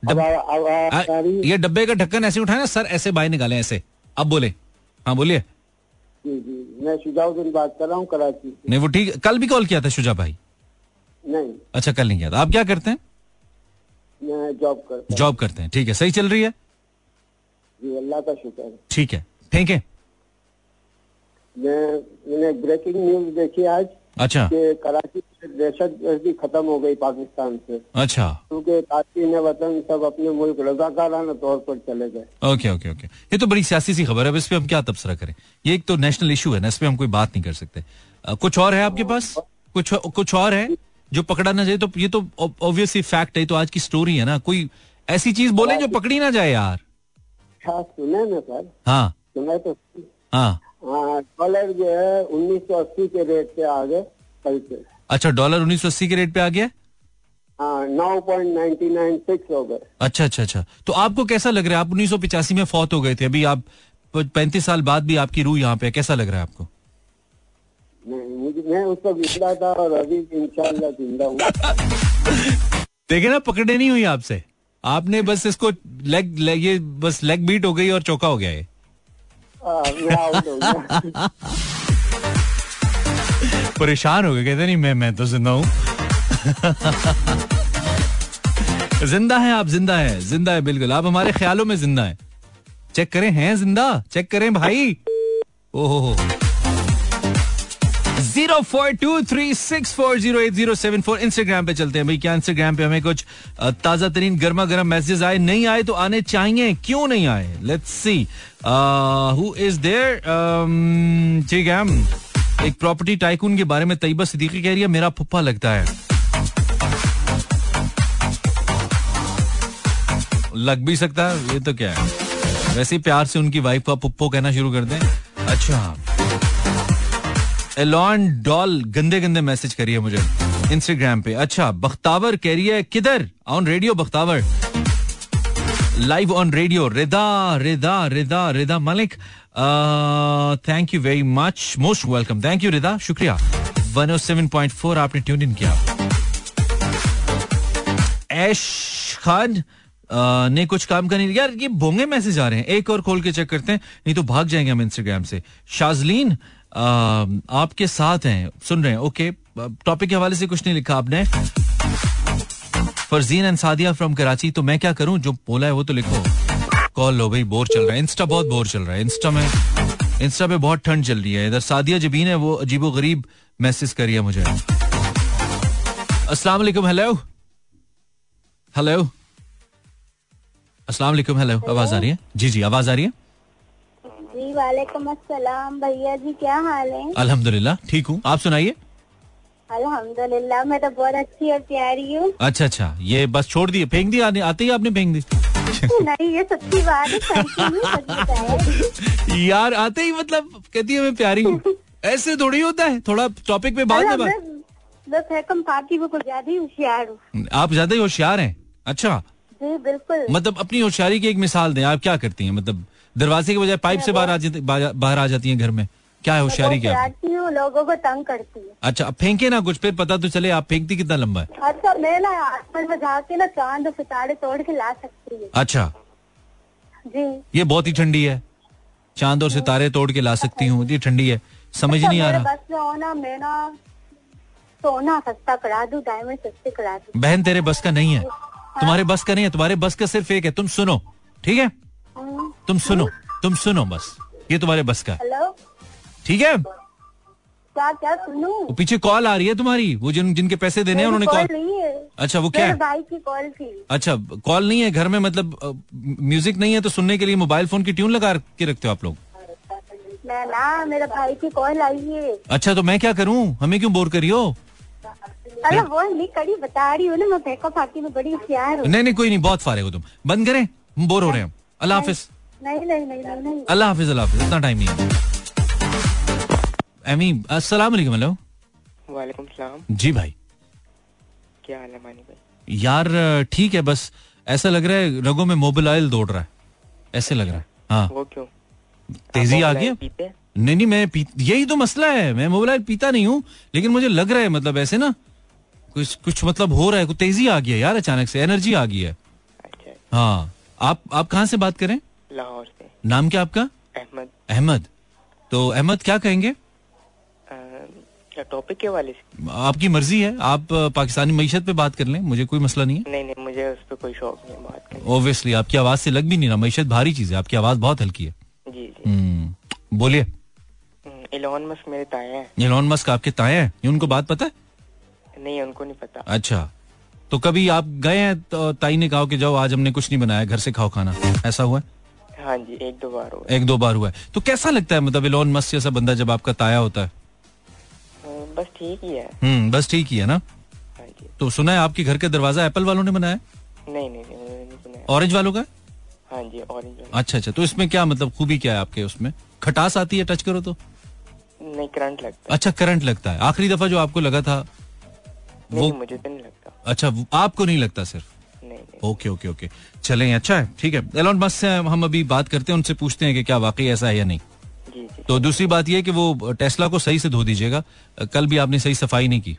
Speaker 1: डब-
Speaker 6: आ-?
Speaker 1: ये डब्बे का ढक्कन ऐसे उठाए ना सर ऐसे बाहर निकाले ऐसे। अब बोले। हाँ बोलिए।
Speaker 6: जी जी। मैं शुजाउद्दीन बात कर रहा हूँ कराची से।
Speaker 1: नहीं वो ठीक कल भी कॉल किया था शुजा भाई?
Speaker 6: नहीं।
Speaker 1: अच्छा कल नहीं किया था। आप क्या करते हैं?
Speaker 6: मैं जॉब करता
Speaker 1: जॉब करते हैं। ठीक है सही चल रही है?
Speaker 6: जी अल्लाह का शुक्र है।
Speaker 1: ठीक है। फेंके
Speaker 6: मैं मैंने ब्रेकिंग न्यूज़ देखी आज।
Speaker 1: अच्छा।
Speaker 6: कि कराची से दहशत गर्दी खत्म हो गई पाकिस्तान से।
Speaker 1: अच्छा।
Speaker 6: क्योंकि काशी ने वतन सब अपने मुल्क रजाकाराना तौर पर चले गए।
Speaker 1: Okay okay okay. ये तो बड़ी सियासी सी खबर है। अब इस पे हम क्या तबसरा करें? ये एक तो नेशनल इशू है ना इस पे हम कोई बात नहीं कर सकते। अ, कुछ और है आपके पास? कुछ कुछ और है जो पकड़ा ना जाए? तो ये तो ऑब्वियसली फैक्ट है। तो आज की स्टोरी है ना। कोई ऐसी चीज़ बोले जो पकड़ी ना जाए यार।
Speaker 6: अच्छा सुने ना सर।
Speaker 1: हाँ।
Speaker 6: सुना तो
Speaker 1: हाँ
Speaker 6: हाँ। डॉलर जो है उन्नीस सौ अस्सी के रेट पे आ गए कल से।
Speaker 1: अच्छा डॉलर उन्नीस सौ अस्सी के रेट पे आ गया?
Speaker 6: हाँ नौ पॉइंट नाइन्टी नाइन फिक्स हो गए।
Speaker 1: अच्छा अच्छा अच्छा। तो आपको कैसा लग रहा है? आप उन्नीस सौ पिचासी में फौत हो गए थे। अभी आप पैंतीस साल बाद भी आपकी रूह यहाँ पे है। कैसा लग रहा है आपको?
Speaker 6: मैं उस वक्त निकला था और अभी इंशाल्लाह ज़िंदा हूँ। [laughs]
Speaker 1: देखे ना पकड़े नहीं हुई आपसे। आपने बस इसको लेग, लेग ये बस लेग बीट हो गई और चौका हो गया ये।
Speaker 6: हाँ, हो [laughs]
Speaker 1: परेशान हो गए, कहते नहीं, मैं मैं तो ज़िंदा हूँ। [laughs] ज़िंदा है आप, ज़िंदा है ज़िंदा है, बिल्कुल। आप हमारे ख्यालों में ज़िंदा है। चेक करें, हैं ज़िंदा? चेक करें भाई। ओहो। Zero four two three six four zero eight zero seven four. Instagram पे चलते हैं भाई, क्या इंस्टाग्राम पे हमें कुछ ताज़ा तरीन गर्मा गर्म मैसेजेस आए? नहीं आए तो आने चाहिए, क्यों नहीं आए? Let's see who is there ठीक है एक प्रॉपर्टी टाइकून के बारे में तैयबा सिद्दीकी कह रही है, मेरा फुप्पा लगता है। लग भी सकता है, ये तो क्या है। वैसे प्यार से उनकी वाइफ का पुप्पो कहना शुरू कर दें। अच्छा। एलॉन डॉल गंदे गंदे मैसेज करिए मुझे इंस्टाग्राम पे। अच्छा बख्तावर कह रही है, किधर? On radio Bakhtawar. Live on radio Rida Rida Rida Rida Malik. Thank you very much most welcome thank you Rida, शुक्रिया। 107.4 आपने ट्यून इन किया। ऐश खान ने कुछ काम करने यार, ये बोंगे मैसेज आ रहे हैं। एक और खोल के चेक करते हैं, नहीं तो भाग जाएँगे हम इंस्टाग्राम से। शाजलीन आपके साथ हैं। सुन रहे हैं। ओके टॉपिक के हवाले से कुछ नहीं लिखा आपने। फरजीन एंड सादिया फ्रॉम कराची तो मैं क्या करूँ? जो बोला है वो तो लिखो। कॉल लो भाई, बोर चल रहा है। इंस्टा बहुत बोर चल रहा है। इंस्टा में इंस्टा पे बहुत ठंड चल रही है। इधर सादिया जबीन है, वो अजीबो गरीब मैसेज करी है मुझे वालेकुम हेलो हेलो अस्सलाम हेलो आवाज़ आ रही है? जी जी, आवाज़ आ रही है?
Speaker 3: जी वालेकुम अस्सलाम। भैया जी क्या हाल है?
Speaker 1: अल्हम्दुलिल्लाह ठीक हूँ। आप सुनाइए।
Speaker 3: अल्हम्दुलिल्लाह मैं तो बहुत अच्छी और प्यारी हूँ।
Speaker 1: अच्छा अच्छा। ये बस छोड़ दिए। फेंक दी आने आते ही आपने फेंक दी।
Speaker 3: नहीं ये सच्ची बात है बताया।
Speaker 1: यार आते ही मतलब कहती है मैं प्यारी हूँ। ऐसे थोड़ी होता है। थोड़ा टॉपिक पे बात
Speaker 3: ही हूँ।
Speaker 1: आप ज़्यादा ही होशियार हैं। अच्छा।
Speaker 3: जी बिल्कुल।
Speaker 1: मतलब अपनी होशियारी की एक मिसाल दें। आप क्या करती हैं? मतलब दरवाजे के बजाय पाइप से बाहर आ जाती बाहर आ जाती हैं घर में। क्या है होशियारी क्या? है
Speaker 3: लोगों को तंग करती हूँ।
Speaker 1: अच्छा फेंके ना कुछ फिर पता तो चले आप फेंकती कितना लंबा है।
Speaker 3: अच्छा मैं ना आसमान में जाके ना चाँद और सितारे तोड़ के ला सकती हूँ।
Speaker 1: अच्छा।
Speaker 3: जी।
Speaker 1: ये बहुत ही ठंडी है। चाँद और सितारे तोड़ के ला सकती हूँ ये ठंडी है। समझ नहीं आ रहा।
Speaker 3: बस ना मैं ना सोना सस्ता करा दूँ डायमंड सस्ते करा दूँ।
Speaker 1: बहन तेरे बस का नहीं है। तुम्हारे बस का नहीं है तुम्हारे बस का सिर्फ़ एक है तुम सुनो ठीक है?
Speaker 3: हम्म,
Speaker 1: तुम सुनो तुम सुनो बस। ये तुम्हारे बस का। ठीक है?
Speaker 3: क्या क्या सुनूं?
Speaker 1: वो पीछे कॉल आ रही है तुम्हारी। वो जिन जिनके पैसे देने हैं उन्होंने
Speaker 3: कॉल नहीं है।
Speaker 1: अच्छा वो क्या है?
Speaker 3: भाई की कॉल थी।
Speaker 1: अच्छा कॉल नहीं है घर में मतलब म्यूज़िक नहीं है तो सुनने के लिए मोबाइल फ़ोन की ट्यून लगा के रखते हो आप लोग?
Speaker 3: मैं ना मेरे भाई की कॉल आई है।
Speaker 1: अच्छा तो मैं क्या करूँ? हमें क्यों बोर करी हो?
Speaker 3: अरे वो नहीं कड़ी बता रही हूँ ना मैं बड़ी होशियार हूँ।
Speaker 1: नहीं नहीं कोई नहीं बहुत फारे हो तुम। बंद करें बोर हो रहे हैं। अल्लाह हाफिज।
Speaker 3: नहीं नहीं नहीं
Speaker 1: अल्लाह हाफिज अल्लाह हाफिज इतना टाइम नहीं है। एमी अस्सलाम वालेकुम हेलो
Speaker 7: वालेकुम सलाम।
Speaker 1: जी भाई।
Speaker 7: क्या हाल है मानी भाई?
Speaker 1: यार ठीक है बस ऐसा लग रहा है रगों में मोबिलाइल दौड़ रहा है। ऐसे लग रहा है हाँ।
Speaker 7: वो क्यों?
Speaker 1: तेज़ी आ गई नहीं नहीं मैं पी यही तो मसला है मैं मोबाइल पीता नहीं हूँ लेकिन मुझे लग रहा है मतलब ऐसे ना कुछ कुछ मतलब हो रहा है कुछ तेज़ी आ गई है यार अचानक से एनर्जी आ गई है।
Speaker 7: अच्छा।
Speaker 1: हाँ आप आप कहाँ से बात करें?
Speaker 8: लाहौर से।
Speaker 1: नाम क्या आपका?
Speaker 8: अहमद।
Speaker 1: अहमद। तो अहमद क्या कहेंगे?
Speaker 8: टॉपिक के वाले से?
Speaker 1: आपकी मर्ज़ी है। आप पाकिस्तानी मीशत पे बात कर लें। मुझे कोई मसला नहीं है।
Speaker 8: नहीं नहीं मुझे उस पर कोई शौक नहीं बात करने
Speaker 1: ओब्वियसली आपकी आवाज़ से लग भी नहीं रहा। मीशत भारी चीज़ है। आपकी आवाज़ बहुत हल्की है।
Speaker 8: जी जी।
Speaker 1: हम्म, बोलिए।
Speaker 8: हम्म, इलॉन मस्क मेरे ताए हैं।
Speaker 1: एलोन मस्क आपके ताए हैं? ये उनको बात पता है?
Speaker 8: नहीं उनको नहीं पता।
Speaker 1: अच्छा। तो कभी आप गए हैं तो ताई ने कहा कि जाओ आज हमने कुछ नहीं बनाया। घर से खाओ खाना। ऐसा हुआ है?
Speaker 8: हाँ जी एक दो बार हो
Speaker 1: एक दो बार हुआ है। तो कैसा लगता है मतलब एलोन मस्क जैसा बंदा जब आपका ताया होता है?
Speaker 8: बस ठीक ही है।
Speaker 1: हम्म बस ठीक ही है ना?
Speaker 8: हाँ
Speaker 1: तो सुना है आपके घर का दरवाज़ा एप्पल वालों ने बनाया
Speaker 8: नहीं नहीं नहीं।
Speaker 1: ऑरेंज वालों का? हाँ
Speaker 8: जी ऑरेंज
Speaker 1: अच्छा अच्छा तो इसमें क्या मतलब खूबी क्या है आपके उसमें? खटास आती है टच करो तो?
Speaker 8: नहीं करंट लगता
Speaker 1: अच्छा करंट लगता है। आखिरी दफ़ा जो आपको लगा था वो
Speaker 8: मुझे तो नहीं लगता।
Speaker 1: अच्छा आपको नहीं लगता सिर्फ़? Okay okay okay. चलें अच्छा है ठीक है। एलोन मस्क से हम अभी बात करते हैं उनसे पूछते हैं कि क्या वाकई ऐसा है या नहीं।
Speaker 8: जी जी।
Speaker 1: तो दूसरी बात यह है कि वो टेस्ला को सही से धो दीजिएगा। कल भी आपने सही सफ़ाई नहीं की।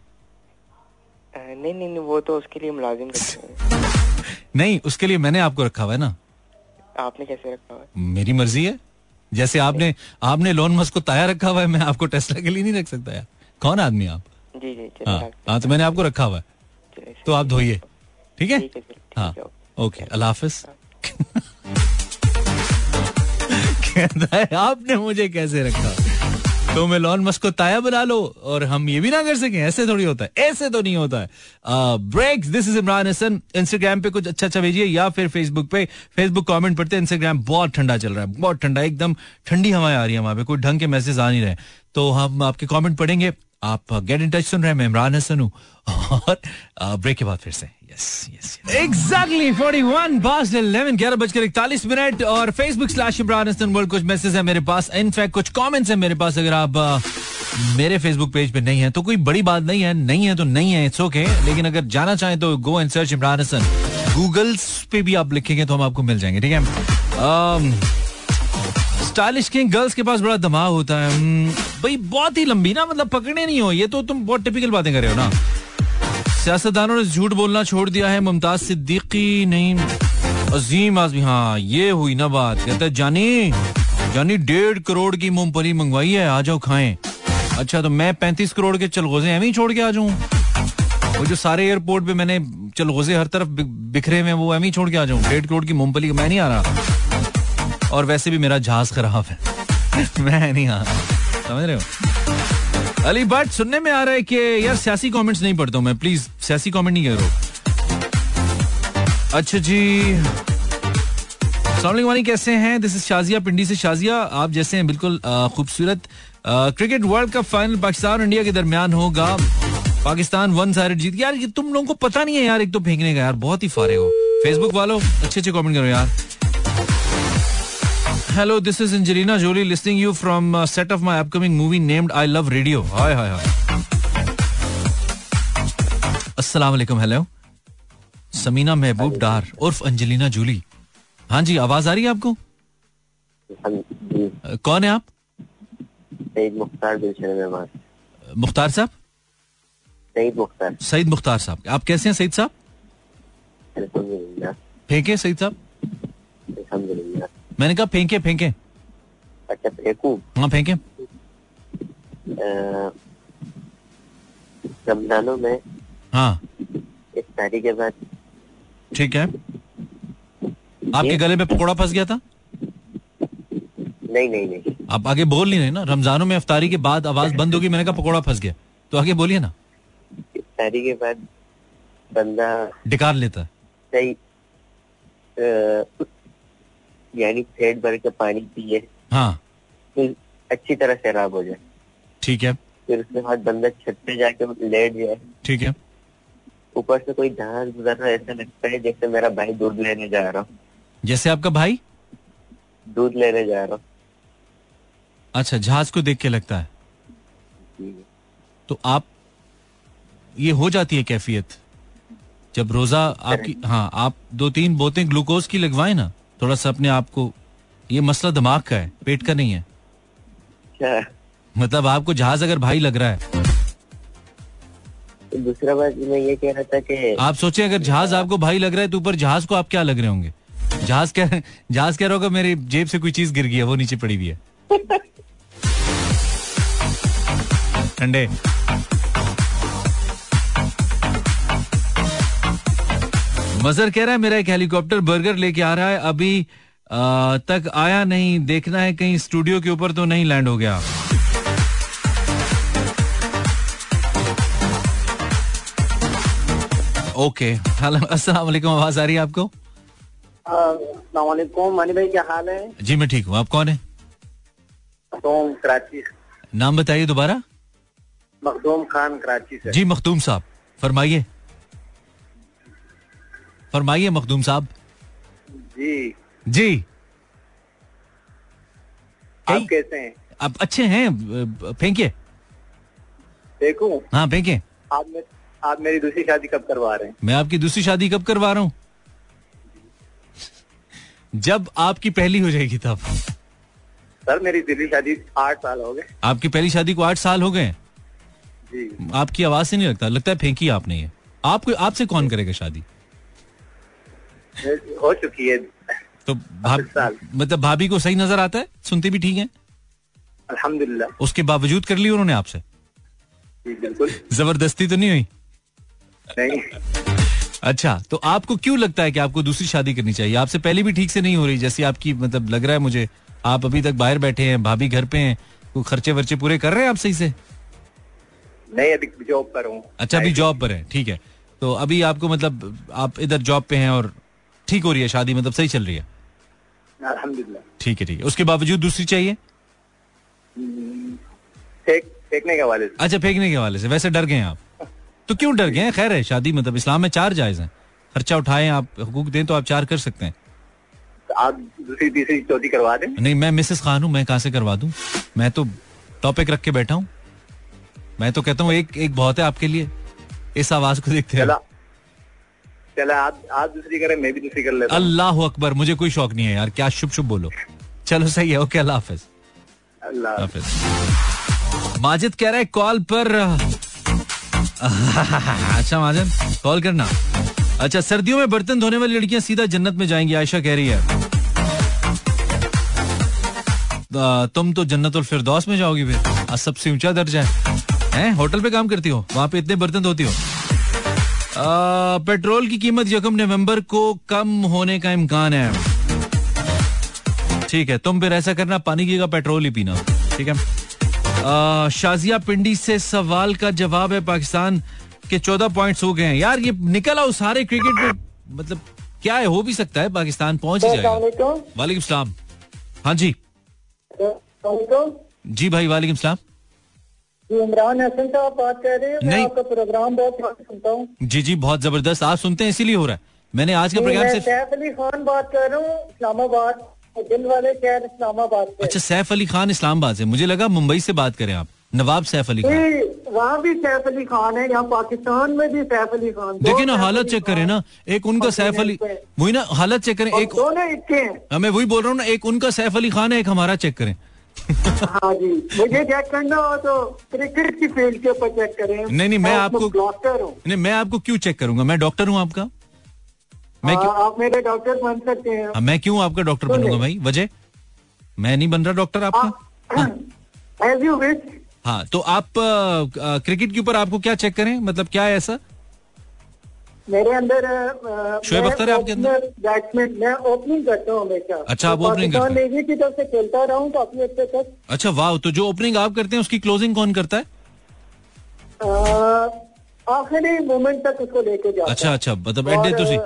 Speaker 8: नहीं नहीं वो तो उसके लिए मुलाजिम [laughs]
Speaker 1: नहीं उसके लिए मैंने आपको रखा हुआ है ना।
Speaker 8: आपने कैसे रखा हुआ है?
Speaker 1: मेरी मर्ज़ी है। जैसे आपने आपने लोन मस्क को ताया रखा हुआ है मैं आपको टेस्ला के लिए नहीं रख सकता यार। कौन आदमी आप?
Speaker 8: जी जी
Speaker 1: हाँ हाँ तो मैंने आपको रखा हुआ है। तो आप धोइए। ठीक है?
Speaker 8: है ठीक
Speaker 1: हाँ ओके अल्लाह हाफिज। [laughs] कहता है आपने मुझे कैसे रखा? तो मैं लॉन मस्क को ताया बना लो और हम ये भी ना कर सके ऐसे थोड़ी होता है ऐसे तो नहीं होता है। Breaks this is Imran Hasan Instagram पे कुछ अच्छा अच्छा भेजिए या फिर फेसबुक पे। फेसबुक कमेंट पढ़ते हैं इंस्टाग्राम बहुत ठंडा चल रहा है बहुत ठंडा एकदम ठंडी हवाएँ आ रही है वहाँ पे कोई ढंग के मैसेज आ नहीं रहे। तो हम आपके कमेंट पढ़ेंगे। आप गेट इन टच सुन रहे हैं इमरान हसन हूँ। और ब्रेक के बाद फिर से। यस यस एग्जैक्टली 41 पास 11 ग्यारह बजकर इकतालीस मिनट और Facebook slash Imran Hasan world कुछ है मेरे पास। अगर आप मेरे फेसबुक पेज पे नहीं है तो कोई बड़ी बात नहीं है। नहीं है तो नहीं है इट्स ओके लेकिन अगर जाना चाहें तो go and search Imran Hasan. Googles पे भी आप लिखेंगे तो हम आपको मिल जाएँगे ठीक है? अम, स्टाइलिश किंग गर्ल्स के पास बड़ा दिमाग होता है। हम्म, भाई बहुत ही लंबी ना मतलब पकड़े नहीं हो। ये तो तुम बहुत टिपिकल बातें कर रहे हो ना। सियासतदानों ने झूठ बोलना छोड़ दिया है मुमताज़ सिद्दीकी नहीं अजीम आजमी हाँ ये हुई ना बात। कहता जानी जानी डेढ़ करोड़ की मूंगफली मंगवाई है आ जाओ खाएँ। अच्छा तो मैं पैंतीस करोड़ के चलगोजे एवं छोड़ के आ जाऊँ। वो जो सारे एयरपोर्ट पे मैंने चलगोजे हर तरफ़ बिखरे हुए वो एवं छोड़ के आ जाऊँ। डेढ़ करोड़ की मूंगफली मैं नहीं आ रहा। और वैसे भी मेरा जहाज़ खराब है। मैं नहीं रहा समझ रहे हो? अली बट सुनने में आ रहा है कि यार सियासी कमेंट्स नहीं पढ़ता हूँ मैं। प्लीज़ सियासी कमेंट नहीं करो अच्छा जी। अस्सलाम वालेकुम कैसे हैं? दिस इज़ शाजिया, पिंडी से शाजिया। आप जैसे हैं, बिल्कुल खूबसूरत। Cricket world cup final Pakistan और इंडिया के दरमियान होगा। पाकिस्तान वन साइड जीत यार, ये तुम लोगों को पता नहीं है यार, एक तो फेंकने का। यार, बहुत ही फारे हो। फेसबुक वालों अच्छे अच्छे कमेंट करो यार। This is Angelina Jolie listening you from uh, set of my upcoming movie named I Love Radio. Hi, hi, hi. अस्सलाम वालेकुम हेलो समीना महबूब डार उर्फ़ अंजलिना जूली हाँ जी आवाज़ आ रही है आपको?
Speaker 9: हाँ जी।
Speaker 1: कौन है आप?
Speaker 9: मुख्तार
Speaker 1: मुख्तार साहब?
Speaker 9: सईद मुख्तार।
Speaker 1: सईद मुख्तार साहब। आप कैसे हैं सईद साहब? फेंके सईद साहब? मैंने कहा फेंके फेंके।
Speaker 9: अच्छा फेंकू?
Speaker 1: हाँ फेंके।
Speaker 9: रमजानों में
Speaker 1: हाँ।
Speaker 9: इफ्तारी के बाद
Speaker 1: ठीक है। आपके गले में पकौड़ा फंस गया था?
Speaker 9: नहीं नहीं नहीं।
Speaker 1: आप आगे बोल नहीं रहे ना? रमजानों में अफ्तारी के बाद आवाज़ बंद होगी मैंने कहा पकौड़ा फंस गया। तो आगे बोलिए ना।
Speaker 9: इफ्तारी के बाद बंदा
Speaker 1: डिकार लेता है।
Speaker 9: सही अ, यानी पेट भर के पानी पिए।
Speaker 1: हाँ।
Speaker 9: फिर अच्छी तरह शराब हो जाए।
Speaker 1: ठीक है।
Speaker 9: फिर उसके बाद बंदा छत पे जाके लेट जाए।
Speaker 1: ठीक है।
Speaker 9: ऊपर से कोई जहाज़ गुजर रहा है ऐसा लगता है जैसे मेरा भाई दूध लेने जा रहा हूँ।
Speaker 1: जैसे आपका भाई?
Speaker 9: दूध लेने जा रहा हूँ।
Speaker 1: अच्छा जहाज़ को देख के लगता है। तो आप ये हो जाती है कैफियत? जब रोजा आपकी हाँ आप दो तीन बोतलें ग्लूकोज की लगवाए ना थोड़ा सा अपने आप को ये मसला दिमाग का है पेट का नहीं है।
Speaker 9: अच्छा
Speaker 1: मतलब आपको जहाज़ अगर भाई लग रहा है।
Speaker 9: तो दूसरा बात मैं ये कह रहा था कि
Speaker 1: आप सोचे अगर जहाज़ आपको भाई लग रहा है तो ऊपर जहाज़ को आप क्या लग रहे होंगे? जहाज़ कह जहाज़ कह रहा होगा मेरी जेब से कोई चीज़ गिर गई है वो नीचे पड़ी हुई है। [laughs] ठंडे। मजर कह रहा है मेरा एक हेलीकॉप्टर बर्गर लेके आ रहा है अभी आ, तक आया नहीं देखना है कहीं स्टूडियो के ऊपर तो नहीं लैंड हो गया। ओके अस्सलाम वालेकुम आवाज़ आ रही है आपको?
Speaker 10: अलैक्म मानी भाई क्या हाल है?
Speaker 1: जी मैं ठीक हूँ आप कौन है?
Speaker 10: मखदूम कराची
Speaker 1: नाम बताइए दोबारा।
Speaker 10: मखदूम खान कराची से।
Speaker 1: जी मखदूम साहब फरमाइए। फरमाइए मखदूम साहब।
Speaker 10: जी।
Speaker 1: जी।
Speaker 10: आप कैसे हैं?
Speaker 1: आप अच्छे हैं फेंकिए।
Speaker 10: देखूँ।
Speaker 1: हाँ फेंकिए।
Speaker 10: आप मे, आप मेरी दूसरी शादी कब करवा रहे हैं?
Speaker 1: मैं आपकी दूसरी शादी कब करवा रहा हूँ? जब आपकी पहली हो जाएगी तब।
Speaker 10: सर मेरी दिल्ली शादी आठ साल हो गए।
Speaker 1: आपकी पहली शादी को आठ साल हो गए।
Speaker 10: जी।
Speaker 1: आपकी आवाज़ से नहीं लगता लगता है फेंकी आपने ये। आपको आपसे कौन करेगा शादी?
Speaker 10: हो चुकी है।
Speaker 1: तो
Speaker 10: साल।
Speaker 1: मतलब भाभी को सही नज़र आता है? सुनते भी ठीक है?
Speaker 10: अल्हम्दुलिल्लाह।
Speaker 1: उसके बावजूद कर ली उन्होंने आपसे?
Speaker 10: बिल्कुल।
Speaker 1: ज़बरदस्ती तो नहीं हुई?
Speaker 10: नहीं।
Speaker 1: अच्छा तो आपको क्यों लगता है कि आपको दूसरी शादी करनी चाहिए? आपसे पहले भी ठीक से नहीं हो रही जैसी आपकी मतलब लग रहा है मुझे आप अभी तक बाहर बैठे हैं भाभी घर पे हैं वो खर्चे वर्चे पूरे कर रहे हैं आप सही से?
Speaker 10: नहीं अभी जॉब पर हूँ।
Speaker 1: अच्छा अभी जॉब पर है ठीक है। तो अभी आपको मतलब आप इधर जॉब पे हैं और ठीक हो रही है? शादी मतलब सही चल रही है?
Speaker 10: अल्हम्दुलिल्लाह।
Speaker 1: ठीक है ठीक है। उसके बावजूद दूसरी चाहिए?
Speaker 10: फेंक फेंकने के हवाले से।
Speaker 1: अच्छा फेंकने के हवाले से। वैसे डर गए आप। तो क्यों डर गए खैर है शादी मतलब इस्लाम में चार जायज़ हैं। खर्चा उठाएँ आप हुकूक दें तो आप चार कर सकते हैं।
Speaker 10: आप दूसरी तीसरी चौथी करवा दें?
Speaker 1: नहीं मैं मिसेस खान हूँ मैं कहाँ से करवा दूँ? मैं तो टॉपिक रख के बैठा हूँ। मैं तो कहता हूँ एक एक बहुत है आपके लिए। इस आवाज़ को देखते हैं
Speaker 10: चला आप आप दूसरी करें मैं भी दूसरी कर लेता
Speaker 1: अल्लाह अकबर मुझे कोई शौक नहीं है यार क्या शुभ शुभ बोलो। चलो सही है ओके अल्लाह हाफिज।
Speaker 10: अल्लाह
Speaker 1: हाफिज। माजिद कह रहा है कॉल पर [laughs] अच्छा माजिद कॉल करना। अच्छा सर्दियों में बर्तन धोने वाली लड़कियाँ सीधा जन्नत में जाएँगी आयशा कह रही है। तुम तो जन्नत और फिरदौस में जाओगी फिर। सबसे ऊँचा दर्जा है। हैं होटल पे काम करती हो? वहाँ पे इतने बर्तन धोती हो? पेट्रोल की कीमत यकम नवंबर को कम होने का इम्कान है। ठीक है तुम फिर ऐसा करना पानी की का पेट्रोल ही पीना। ठीक है? शाजिया पिंडी से सवाल का जवाब है पाकिस्तान के चौदह पॉइंट्स हो गए हैं। यार ये निकल आओ सारे क्रिकेट में मतलब क्या है? हो भी सकता है पाकिस्तान पहुँच ही जाएगा। वालेकुम सलाम। हाँ जी। जी भाई वालेकुम सलाम।
Speaker 10: इमरान हसन साहब बात कर रहे हैं। मैं। आपका प्रोग्राम बहुत सुनता हूँ।
Speaker 1: जी जी बहुत ज़बरदस्त। आप सुनते हैं इसीलिए हो रहा है। मैंने आज का प्रोग्राम सिर्फ़
Speaker 10: सैफ अली खान बात कर रहा हूँ इस्लामाबाद। दिल वाले शहर इस्लामाबाद से।
Speaker 1: अच्छा सैफ अली खान इस्लामाबाद से। मुझे लगा मुंबई से बात करें आप। नवाब सैफ अली खान।
Speaker 10: वहाँ भी सैफ अली खान है यहाँ पाकिस्तान में भी सैफ अली खान।
Speaker 1: देखिए ना हालत चेक करें ना। एक उनका सैफ अली वही ना हालत चेक करें। एक
Speaker 10: दोनों हैं।
Speaker 1: हाँ, मैं वही बोल रहा हूँ ना एक उनका सैफ अली खान है एक हमारा चेक करें।
Speaker 10: हाँ जी मुझे चेक करना हो तो क्रिकेट की फ़ील्ड के ऊपर चेक करें।
Speaker 1: नहीं, नहीं, मैं आपको-
Speaker 10: डॉक्टर हूँ।
Speaker 1: नहीं मैं आपको क्यों चेक करूँगा? मैं डॉक्टर हूँ आपका। मैं क्यों
Speaker 10: हाँ, आप मेरे डॉक्टर बन सकते हैं।
Speaker 1: हाँ, मैं क्यों आपका डॉक्टर बनूँगा भाई? वजह? मैं नहीं बन रहा डॉक्टर आपका?
Speaker 10: विश
Speaker 1: हाँ। तो आप क्रिकेट के ऊपर आपको क्या चेक करें? मतलब क्या है ऐसा?
Speaker 10: मेरे अंदर
Speaker 1: शोएब अख्तर है आपके अंदर?
Speaker 10: बैट्समैन मैं ओपनिंग करता हूँ हमेशा।
Speaker 1: अच्छा, आप
Speaker 10: पाकिस्तान
Speaker 1: करते हैं।
Speaker 10: की तरफ़ से खेलता रहा हूँ काफ़ी अच्छे तक।
Speaker 1: अच्छा वाह तो जो ओपनिंग आप करते हैं उसकी क्लोजिंग कौन करता है?
Speaker 10: आखिरी मोमेंट तक उसको लेके जाता
Speaker 1: अच्छा अच्छा मतलब एडे
Speaker 10: अ,
Speaker 1: तुसी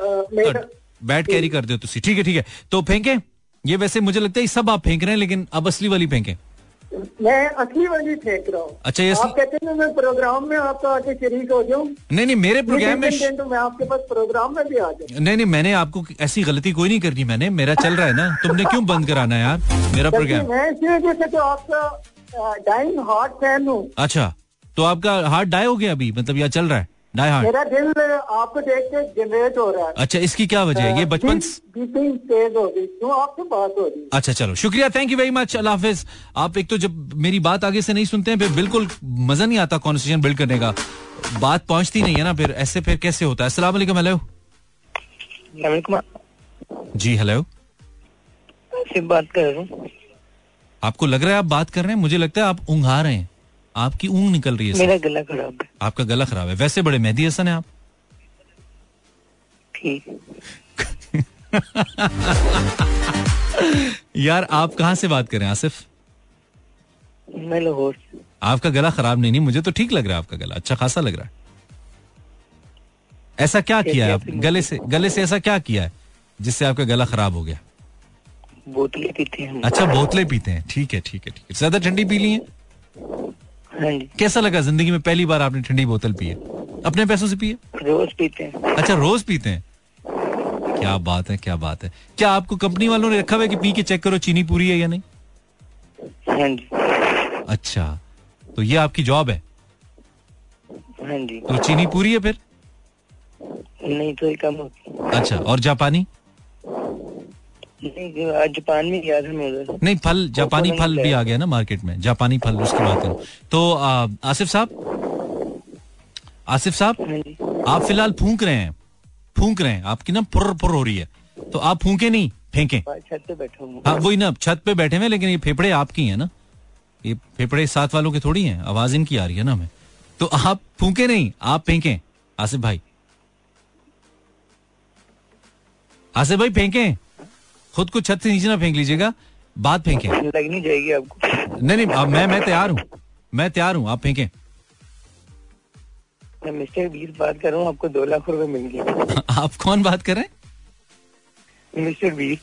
Speaker 1: बैट कैरी करते हो तुसी। ठीक है ठीक है। तो फेंके। ये वैसे मुझे लगता है सब आप फेंक रहे हैं लेकिन अब असली वाली फेंके।
Speaker 10: मैं असली वाली फेंक रहा हूँ।
Speaker 1: अच्छा, ये
Speaker 10: आप कहते हैं मैं प्रोग्राम में आपका आके शरीक हो जाऊँ।
Speaker 1: नहीं नहीं मेरे प्रोग्राम में
Speaker 10: कंटेंट मैं आपके पास प्रोग्राम में भी आ जाऊँ।
Speaker 1: नहीं नहीं मैंने आपको ऐसी गलती कोई नहीं करनी मैंने। मेरा चल रहा है ना। तुमने क्यों बंद कराना यार? मेरा प्रोग्राम
Speaker 10: मैं इसी वजह से तो आपका डाइंग हार्ट फ़ैन हूँ।
Speaker 1: अच्छा तो आपका हार्ट डाई हो गया अभी? मतलब या चल रहा है? डाई हार्ट
Speaker 10: मेरा दिल आपको देख के जनरेट हो रहा है।
Speaker 1: अच्छा इसकी क्या वजह है? ये बचपन
Speaker 10: बीटिंग तेज हो गई क्यों? आपसे बात हो रही है।
Speaker 1: अच्छा चलो। शुक्रिया थैंक यू वेरी मच अल्लाह हाफिज। आप एक तो जब मेरी बात आगे से नहीं सुनते हैं फिर बिल्कुल मज़ा नहीं आता कॉन्वर्सेशन बिल्ड करने का। बात पहुँचती नहीं है ना फिर ऐसे फिर कैसे होता है? असला हेलो जी हेलो
Speaker 7: से बात कर रहा हूँ।
Speaker 1: आपको लग रहा है आप बात कर रहे हैं? मुझे लगता है आप ऊँघा रहे हैं। आपकी ऊँग निकल रही है
Speaker 7: मेरा गला खराब है।
Speaker 1: आपका गला खराब है। वैसे बड़े मेहदी हसन है आप।
Speaker 7: ठीक। [laughs]
Speaker 1: यार आप कहाँ से बात कर रहे हैं आसिफ?
Speaker 7: मैं लाहौर।
Speaker 1: आपका गला खराब नहीं नहीं मुझे तो ठीक लग रहा है आपका गला। अच्छा खासा लग रहा है। ऐसा क्या किया है आप? गले से गले से ऐसा क्या किया है जिससे आपका गला खराब हो गया?
Speaker 7: बोतलें पीते हैं
Speaker 1: अच्छा बोतलें पीते हैं। ठीक है ठीक है ठीक है। ज़्यादा ठंडी पी ली है? कैसा लगा ज़िंदगी में पहली बार आपने ठंडी बोतल पी है? अपने पैसों से पी है?
Speaker 7: रोज पीते हैं।
Speaker 1: अच्छा रोज पीते हैं? क्या बात है क्या बात है। क्या आपको कंपनी वालों ने रखा हुआ है कि पी के चेक करो चीनी पूरी है या नहीं?
Speaker 7: हाँ जी।
Speaker 1: अच्छा तो ये आपकी जॉब है?
Speaker 7: हाँ जी।
Speaker 1: तो चीनी पूरी है फिर?
Speaker 7: नहीं तो ये कम होती
Speaker 1: अच्छा और जापानी?
Speaker 7: नहीं जापान में गया था मैं
Speaker 1: नहीं फल जापानी फल भी आ गया ना मार्केट में जापानी फल उसकी बात करो तो आ, आसिफ साहब? आसिफ साहब?
Speaker 7: हाँ
Speaker 1: आप फ़िलहाल फूंक रहे हैं फूंक रहे हैं आपकी ना पुर पुर हो रही है। तो आप फूके नहीं फेंके।
Speaker 7: छत पे बैठा हूँ।
Speaker 1: हाँ वही ना छत पे बैठे हुए लेकिन ये फेफड़े आपकी हैं ना। ये फेफड़े साथ वालों के थोड़ी हैं आवाज़ इनकी आ रही है ना हमें। तो आप फूके नहीं आप फेंके आसिफ भाई। आसिफ भाई फेंके। खुद को छत से नीचे ना फेंक लीजिएगा बात फेंके।
Speaker 7: लग नहीं जाएगी आपको।
Speaker 1: नहीं नहीं अब मैं मैं तैयार हूँ। मैं तैयार हूँ आप फेंके।
Speaker 7: मिस्टर बीस बात कर रहा हूँ आपको दो लाख रुपए मिल गए। [laughs]
Speaker 1: आप कौन बात कर रहे हैं?
Speaker 7: मिस्टर बीस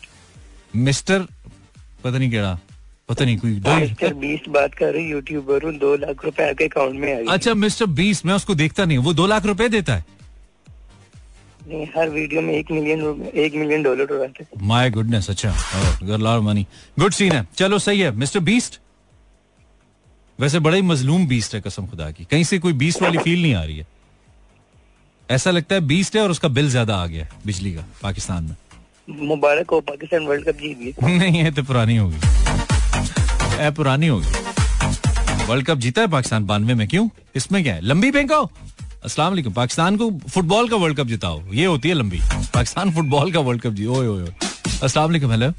Speaker 1: मिस्टर पता नहीं केड़ा पता नहीं कोई
Speaker 7: मिस्टर बीस बात कर रही यूट्यूबर दो लाख रुपए आपके अकाउंट में आ
Speaker 1: अच्छा मिस्टर बीस मैं उसको देखता नहीं वो दो लाख रुपए देता है।
Speaker 7: नहीं हर वीडियो में एक मिलियन एक मिलियन डॉलर
Speaker 1: माय गुडनेस अच्छा। मनी। गुड सीन है। चलो सही है। मिस्टर बीस्ट वैसे बड़ा ही मजलूम बीस्ट है कसम खुदा की। कहीं से कोई बीस्ट वाली फील नहीं आ रही है। ऐसा लगता है बीस्ट है और उसका बिल ज़्यादा आ गया बिजली का पाकिस्तान में।
Speaker 7: मुबारक हो पाकिस्तान वर्ल्ड कप जीत गई।
Speaker 1: नहीं है तो पुरानी होगी। ए पुरानी होगी। वर्ल्ड कप जीता है पाकिस्तान बानवे में। क्यों? इसमें क्या है? लंबी फेंको अस्सलाम वालेकुम। पाकिस्तान को फुटबॉल का वर्ल्ड कप जिताओ। ये होती है लंबी। पाकिस्तान फुटबॉल का वर्ल्ड कप जी। ओए ओए अस्सलाम वालेकुम हेलो।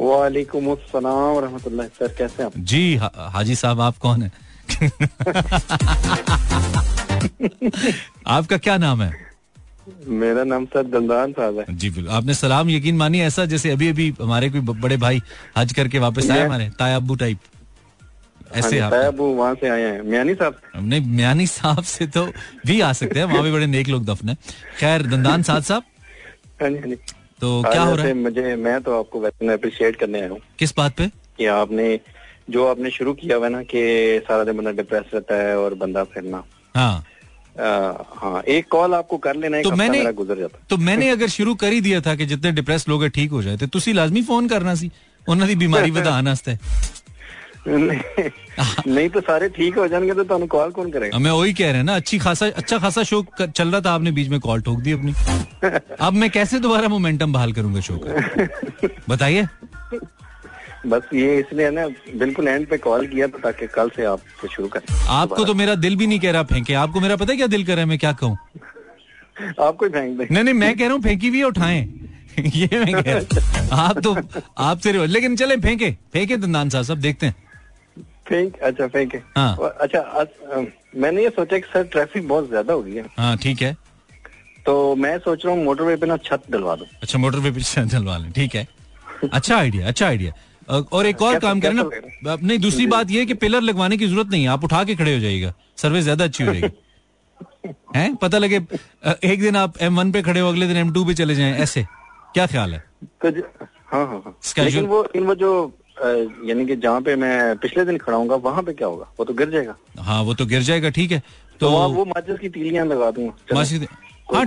Speaker 11: वालेकुम अस्सलाम रहमतुल्लाह सर कैसे आप?
Speaker 1: जी हा, हाजी साहब आप कौन है? [laughs] आपका क्या नाम है?
Speaker 11: मेरा नाम सर दंदान साहब है।
Speaker 1: जी बिल्कुल। आपने सलाम यकीन मानी ऐसा जैसे अभी अभी हमारे कोई बड़े भाई हज करके वापस आए हमारे ताया अब्बू टाइप
Speaker 11: हाँ
Speaker 1: ऐसे
Speaker 11: आप साहब वो वहाँ से आए हैं। म्यानी साहब।
Speaker 1: नहीं म्यानी साहब से तो भी आ सकते हैं वहाँ भी बड़े नेक लोग दफन है। खैर दंदान साहब साहब।
Speaker 11: हाँ हाँ
Speaker 1: तो क्या हो रहा है?
Speaker 11: मुझे मैं तो आपको वैसे अप्रिशिएट करने आया हूँ
Speaker 1: किस बात पे?
Speaker 11: कि आपने जो आपने शुरू किया हुआ ना कि सारा दिन बंदा डिप्रेस रहता है और बंदा फिरना।
Speaker 1: हाँ।
Speaker 11: हाँ एक कॉल आपको कर लेना
Speaker 1: तो मैंने
Speaker 11: गुजर जाता
Speaker 1: तो मैंने अगर शुरू कर ही दिया था कि जितने डिप्रेस लोग ठीक हो जाए तो लाजमी फ़ोन करना सी। उन्होंने बीमारी बता तो आना
Speaker 11: नहीं नहीं तो सारे ठीक हो जाएंगे तो ਤੁਹਾਨੂੰ कॉल कौन करेगा
Speaker 1: मैं वही कह रहे हैं ना अच्छी खासा अच्छा खासा शो क- चल रहा था आपने बीच में कॉल ठोक दी अपनी [laughs] अब मैं कैसे दोबारा मोमेंटम बहाल करूंगा शो का बताइए
Speaker 11: बस ये इसलिए है ना बिल्कुल एंड पे कॉल किया था ताकि कल से आप शुरू करें
Speaker 1: आपको तो मेरा दिल भी नहीं कह रहा फेंके आपको मेरा पता है क्या दिल कर रहा है मैं क्या कहूँ
Speaker 11: आपको ही फेंक दें
Speaker 1: नहीं नहीं मैं कह रहा हूँ फेंकी भी उठाएं [laughs] ये मैं कह रहा हूँ आप तो आप से लेकिन चले फेंके फेंके दंदान साहब सब देखते हैं
Speaker 11: फेंक अच्छा फेंके
Speaker 1: हाँ।
Speaker 11: और अच्छा आज, अ, मैंने ये सोचा कि सर ट्रैफ़िक बहुत ज़्यादा हो गई है।
Speaker 1: हाँ ठीक है।
Speaker 11: तो मैं सोच रहा हूँ मोटरवे पे ना छत डलवा दूँ।
Speaker 1: अच्छा मोटर पे पीछे चलवा लें ठीक है। अच्छा आइडिया अच्छा आइडिया और एक और काम करें ना नहीं दूसरी बात ये है कि पिलर लगवाने की ज़रूरत नहीं है आप उठा के खड़े हो जाएगा सर्विस ज़्यादा अच्छी हो जाएगी। [laughs] हैं? पता लगे एक दिन आप एम वन पे खड़े हो अगले दिन एम टू पे चले जाएँ ऐसे। क्या ख्याल है?
Speaker 11: तो हाँ हाँ हाँ। लेकिन वो इन वो जो यानी कि जहाँ पे मैं पिछले दिन खड़ा हूँ वहाँ पे क्या होगा? वो तो गिर जाएगा।
Speaker 1: हाँ वो तो गिर जाएगा ठीक है।
Speaker 11: तो
Speaker 1: तो
Speaker 11: वो माचिस की तीलियाँ लगा दूँगा।
Speaker 1: हाँ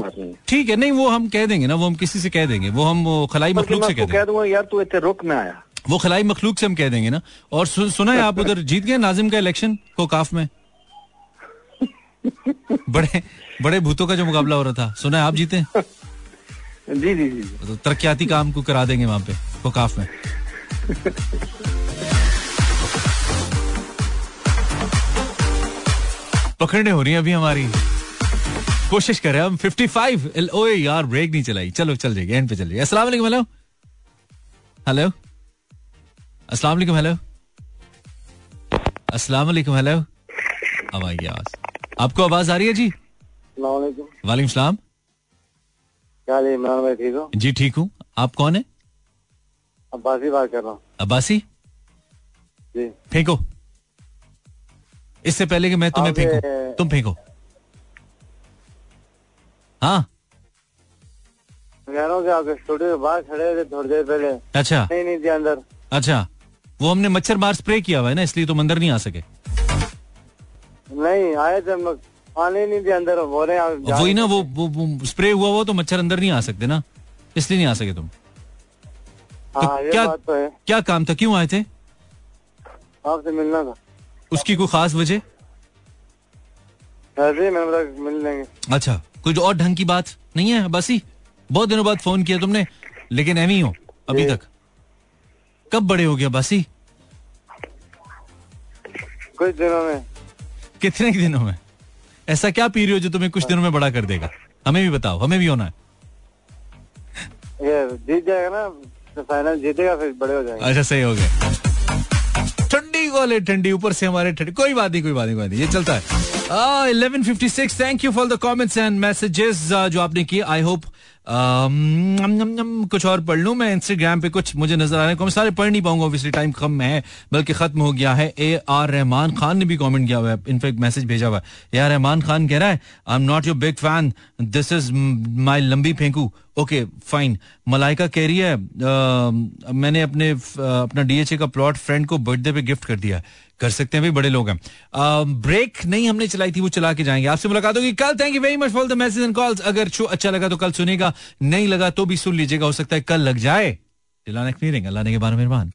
Speaker 1: ठीक है नहीं वो हम कह देंगे ना वो हम किसी से कह देंगे। वो हम खलाई मखलूक से कह देंगे।
Speaker 11: यार तू इतने रुक में आया।
Speaker 1: वो खलाई मखलूक से हम कह देंगे ना। और सु, सुना है आप उधर जीत गए नाजिम का इलेक्शन को काफ में? बड़े बड़े भूतों का जो मुकाबला हो रहा था। सुना है आप जीते [laughs]
Speaker 11: जी जी जी।
Speaker 1: तो तरक्याती काम को करा देंगे वहाँ पे कोकाफ में। [laughs] पकड़ने हो रही है अभी हमारी। कोशिश कर रहे हैं हम। 55 ओए यार ब्रेक नहीं चलाई। चलो चल जाएगी एंड पे चल जाएगी अस्सलाम वालेकुम हेलो हेलो अस्सलाम वालेकुम हेलो अस्सलाम वालेकुम हेलो अब आएगी आवाज़। आपको आवाज़ आ रही है जी? वालेकुम सलाम।
Speaker 2: क्या हाल है इमरान भाई ठीक हो?
Speaker 1: जी ठीक हूँ। आप कौन है?
Speaker 2: अब्बासी बात कर रहा हूँ।
Speaker 1: अब्बासी?
Speaker 2: जी।
Speaker 1: फेंको। इससे पहले कि मैं तुम्हें फेंकू। तुम फेंको। हाँ।
Speaker 2: स्टूडियो बाहर खड़े थे थोड़ी देर पहले।
Speaker 1: अच्छा।
Speaker 2: नहीं नहीं थी अंदर।
Speaker 1: अच्छा। वो हमने मच्छर मार स्प्रे किया हुआ है ना इसलिए तुम अंदर नहीं आ सके।
Speaker 2: नहीं आए थे आने नहीं थे अंदर हैं
Speaker 1: वही ना वो, वो, वो स्प्रे हुआ हुआ तो मच्छर अंदर नहीं आ सकते ना। इसलिए नहीं आ सके तुम।
Speaker 2: हाँ
Speaker 1: क्या-
Speaker 2: बात तो है।
Speaker 1: क्या काम था? क्यों आए थे?
Speaker 2: आपसे मिलना था।
Speaker 1: उसकी कोई खास वजह?
Speaker 2: ही मिल लेंगे।
Speaker 1: अच्छा कुछ और ढंग की बात नहीं है? बस ही। बहुत दिनों बाद फ़ोन किया तुमने लेकिन एम ही हो अभी तक। कब बड़े हो गया बासी
Speaker 2: कुछ दिनों में।
Speaker 1: कितने दिनों में? ऐसा क्या पी रही हो जो तुम्हें कुछ दिनों में बड़ा कर देगा? हमें भी बताओ हमें भी होना है।
Speaker 2: ये जीत जाएगा ना तो फाइनल जीतेगा फिर बड़े हो जाएँगे।
Speaker 1: अच्छा सही हो गए ठंडी वाले ठंडी, ऊपर से हमारे ठंडी। कोई बात नहीं, कोई बात नहीं, कोई नहीं, ये चलता है। Eleven fifty six thank you for the comments and messages जो आपने किए। आई होप कुछ और पढ़ लूँ मैं इंस्टाग्राम पे कुछ मुझे नज़र आ रहे हैं सारे पढ़ नहीं पाऊँगा ऑब्वियसली टाइम कम है बल्कि खत्म हो गया है। ए आर रहमान खान ने भी कमेंट किया हुआ है इनफेक्ट मैसेज भेजा हुआ है। ए आर रहमान खान कह रहा है I am not your big fan this is my लंबी फेंकू। ओके फाइन मलाइका कह रही है अ, मैंने अपने अपना डीएचए का प्लॉट फ्रेंड को बर्थडे पे गिफ्ट कर दिया। है। कर सकते हैं भाई बड़े लोग हैं। ब्रेक नहीं हमने चलाई थी, वो चला के जाएँगे। आपसे मुलाकात होगी। कल thank you very much for the message and calls अगर शो अच्छा लगा तो कल सुनेगा, नहीं लगा तो भी सुन लीजिएगा। हो सकता है कल लग जाए। दिलाने अल्लाह ने के बारे में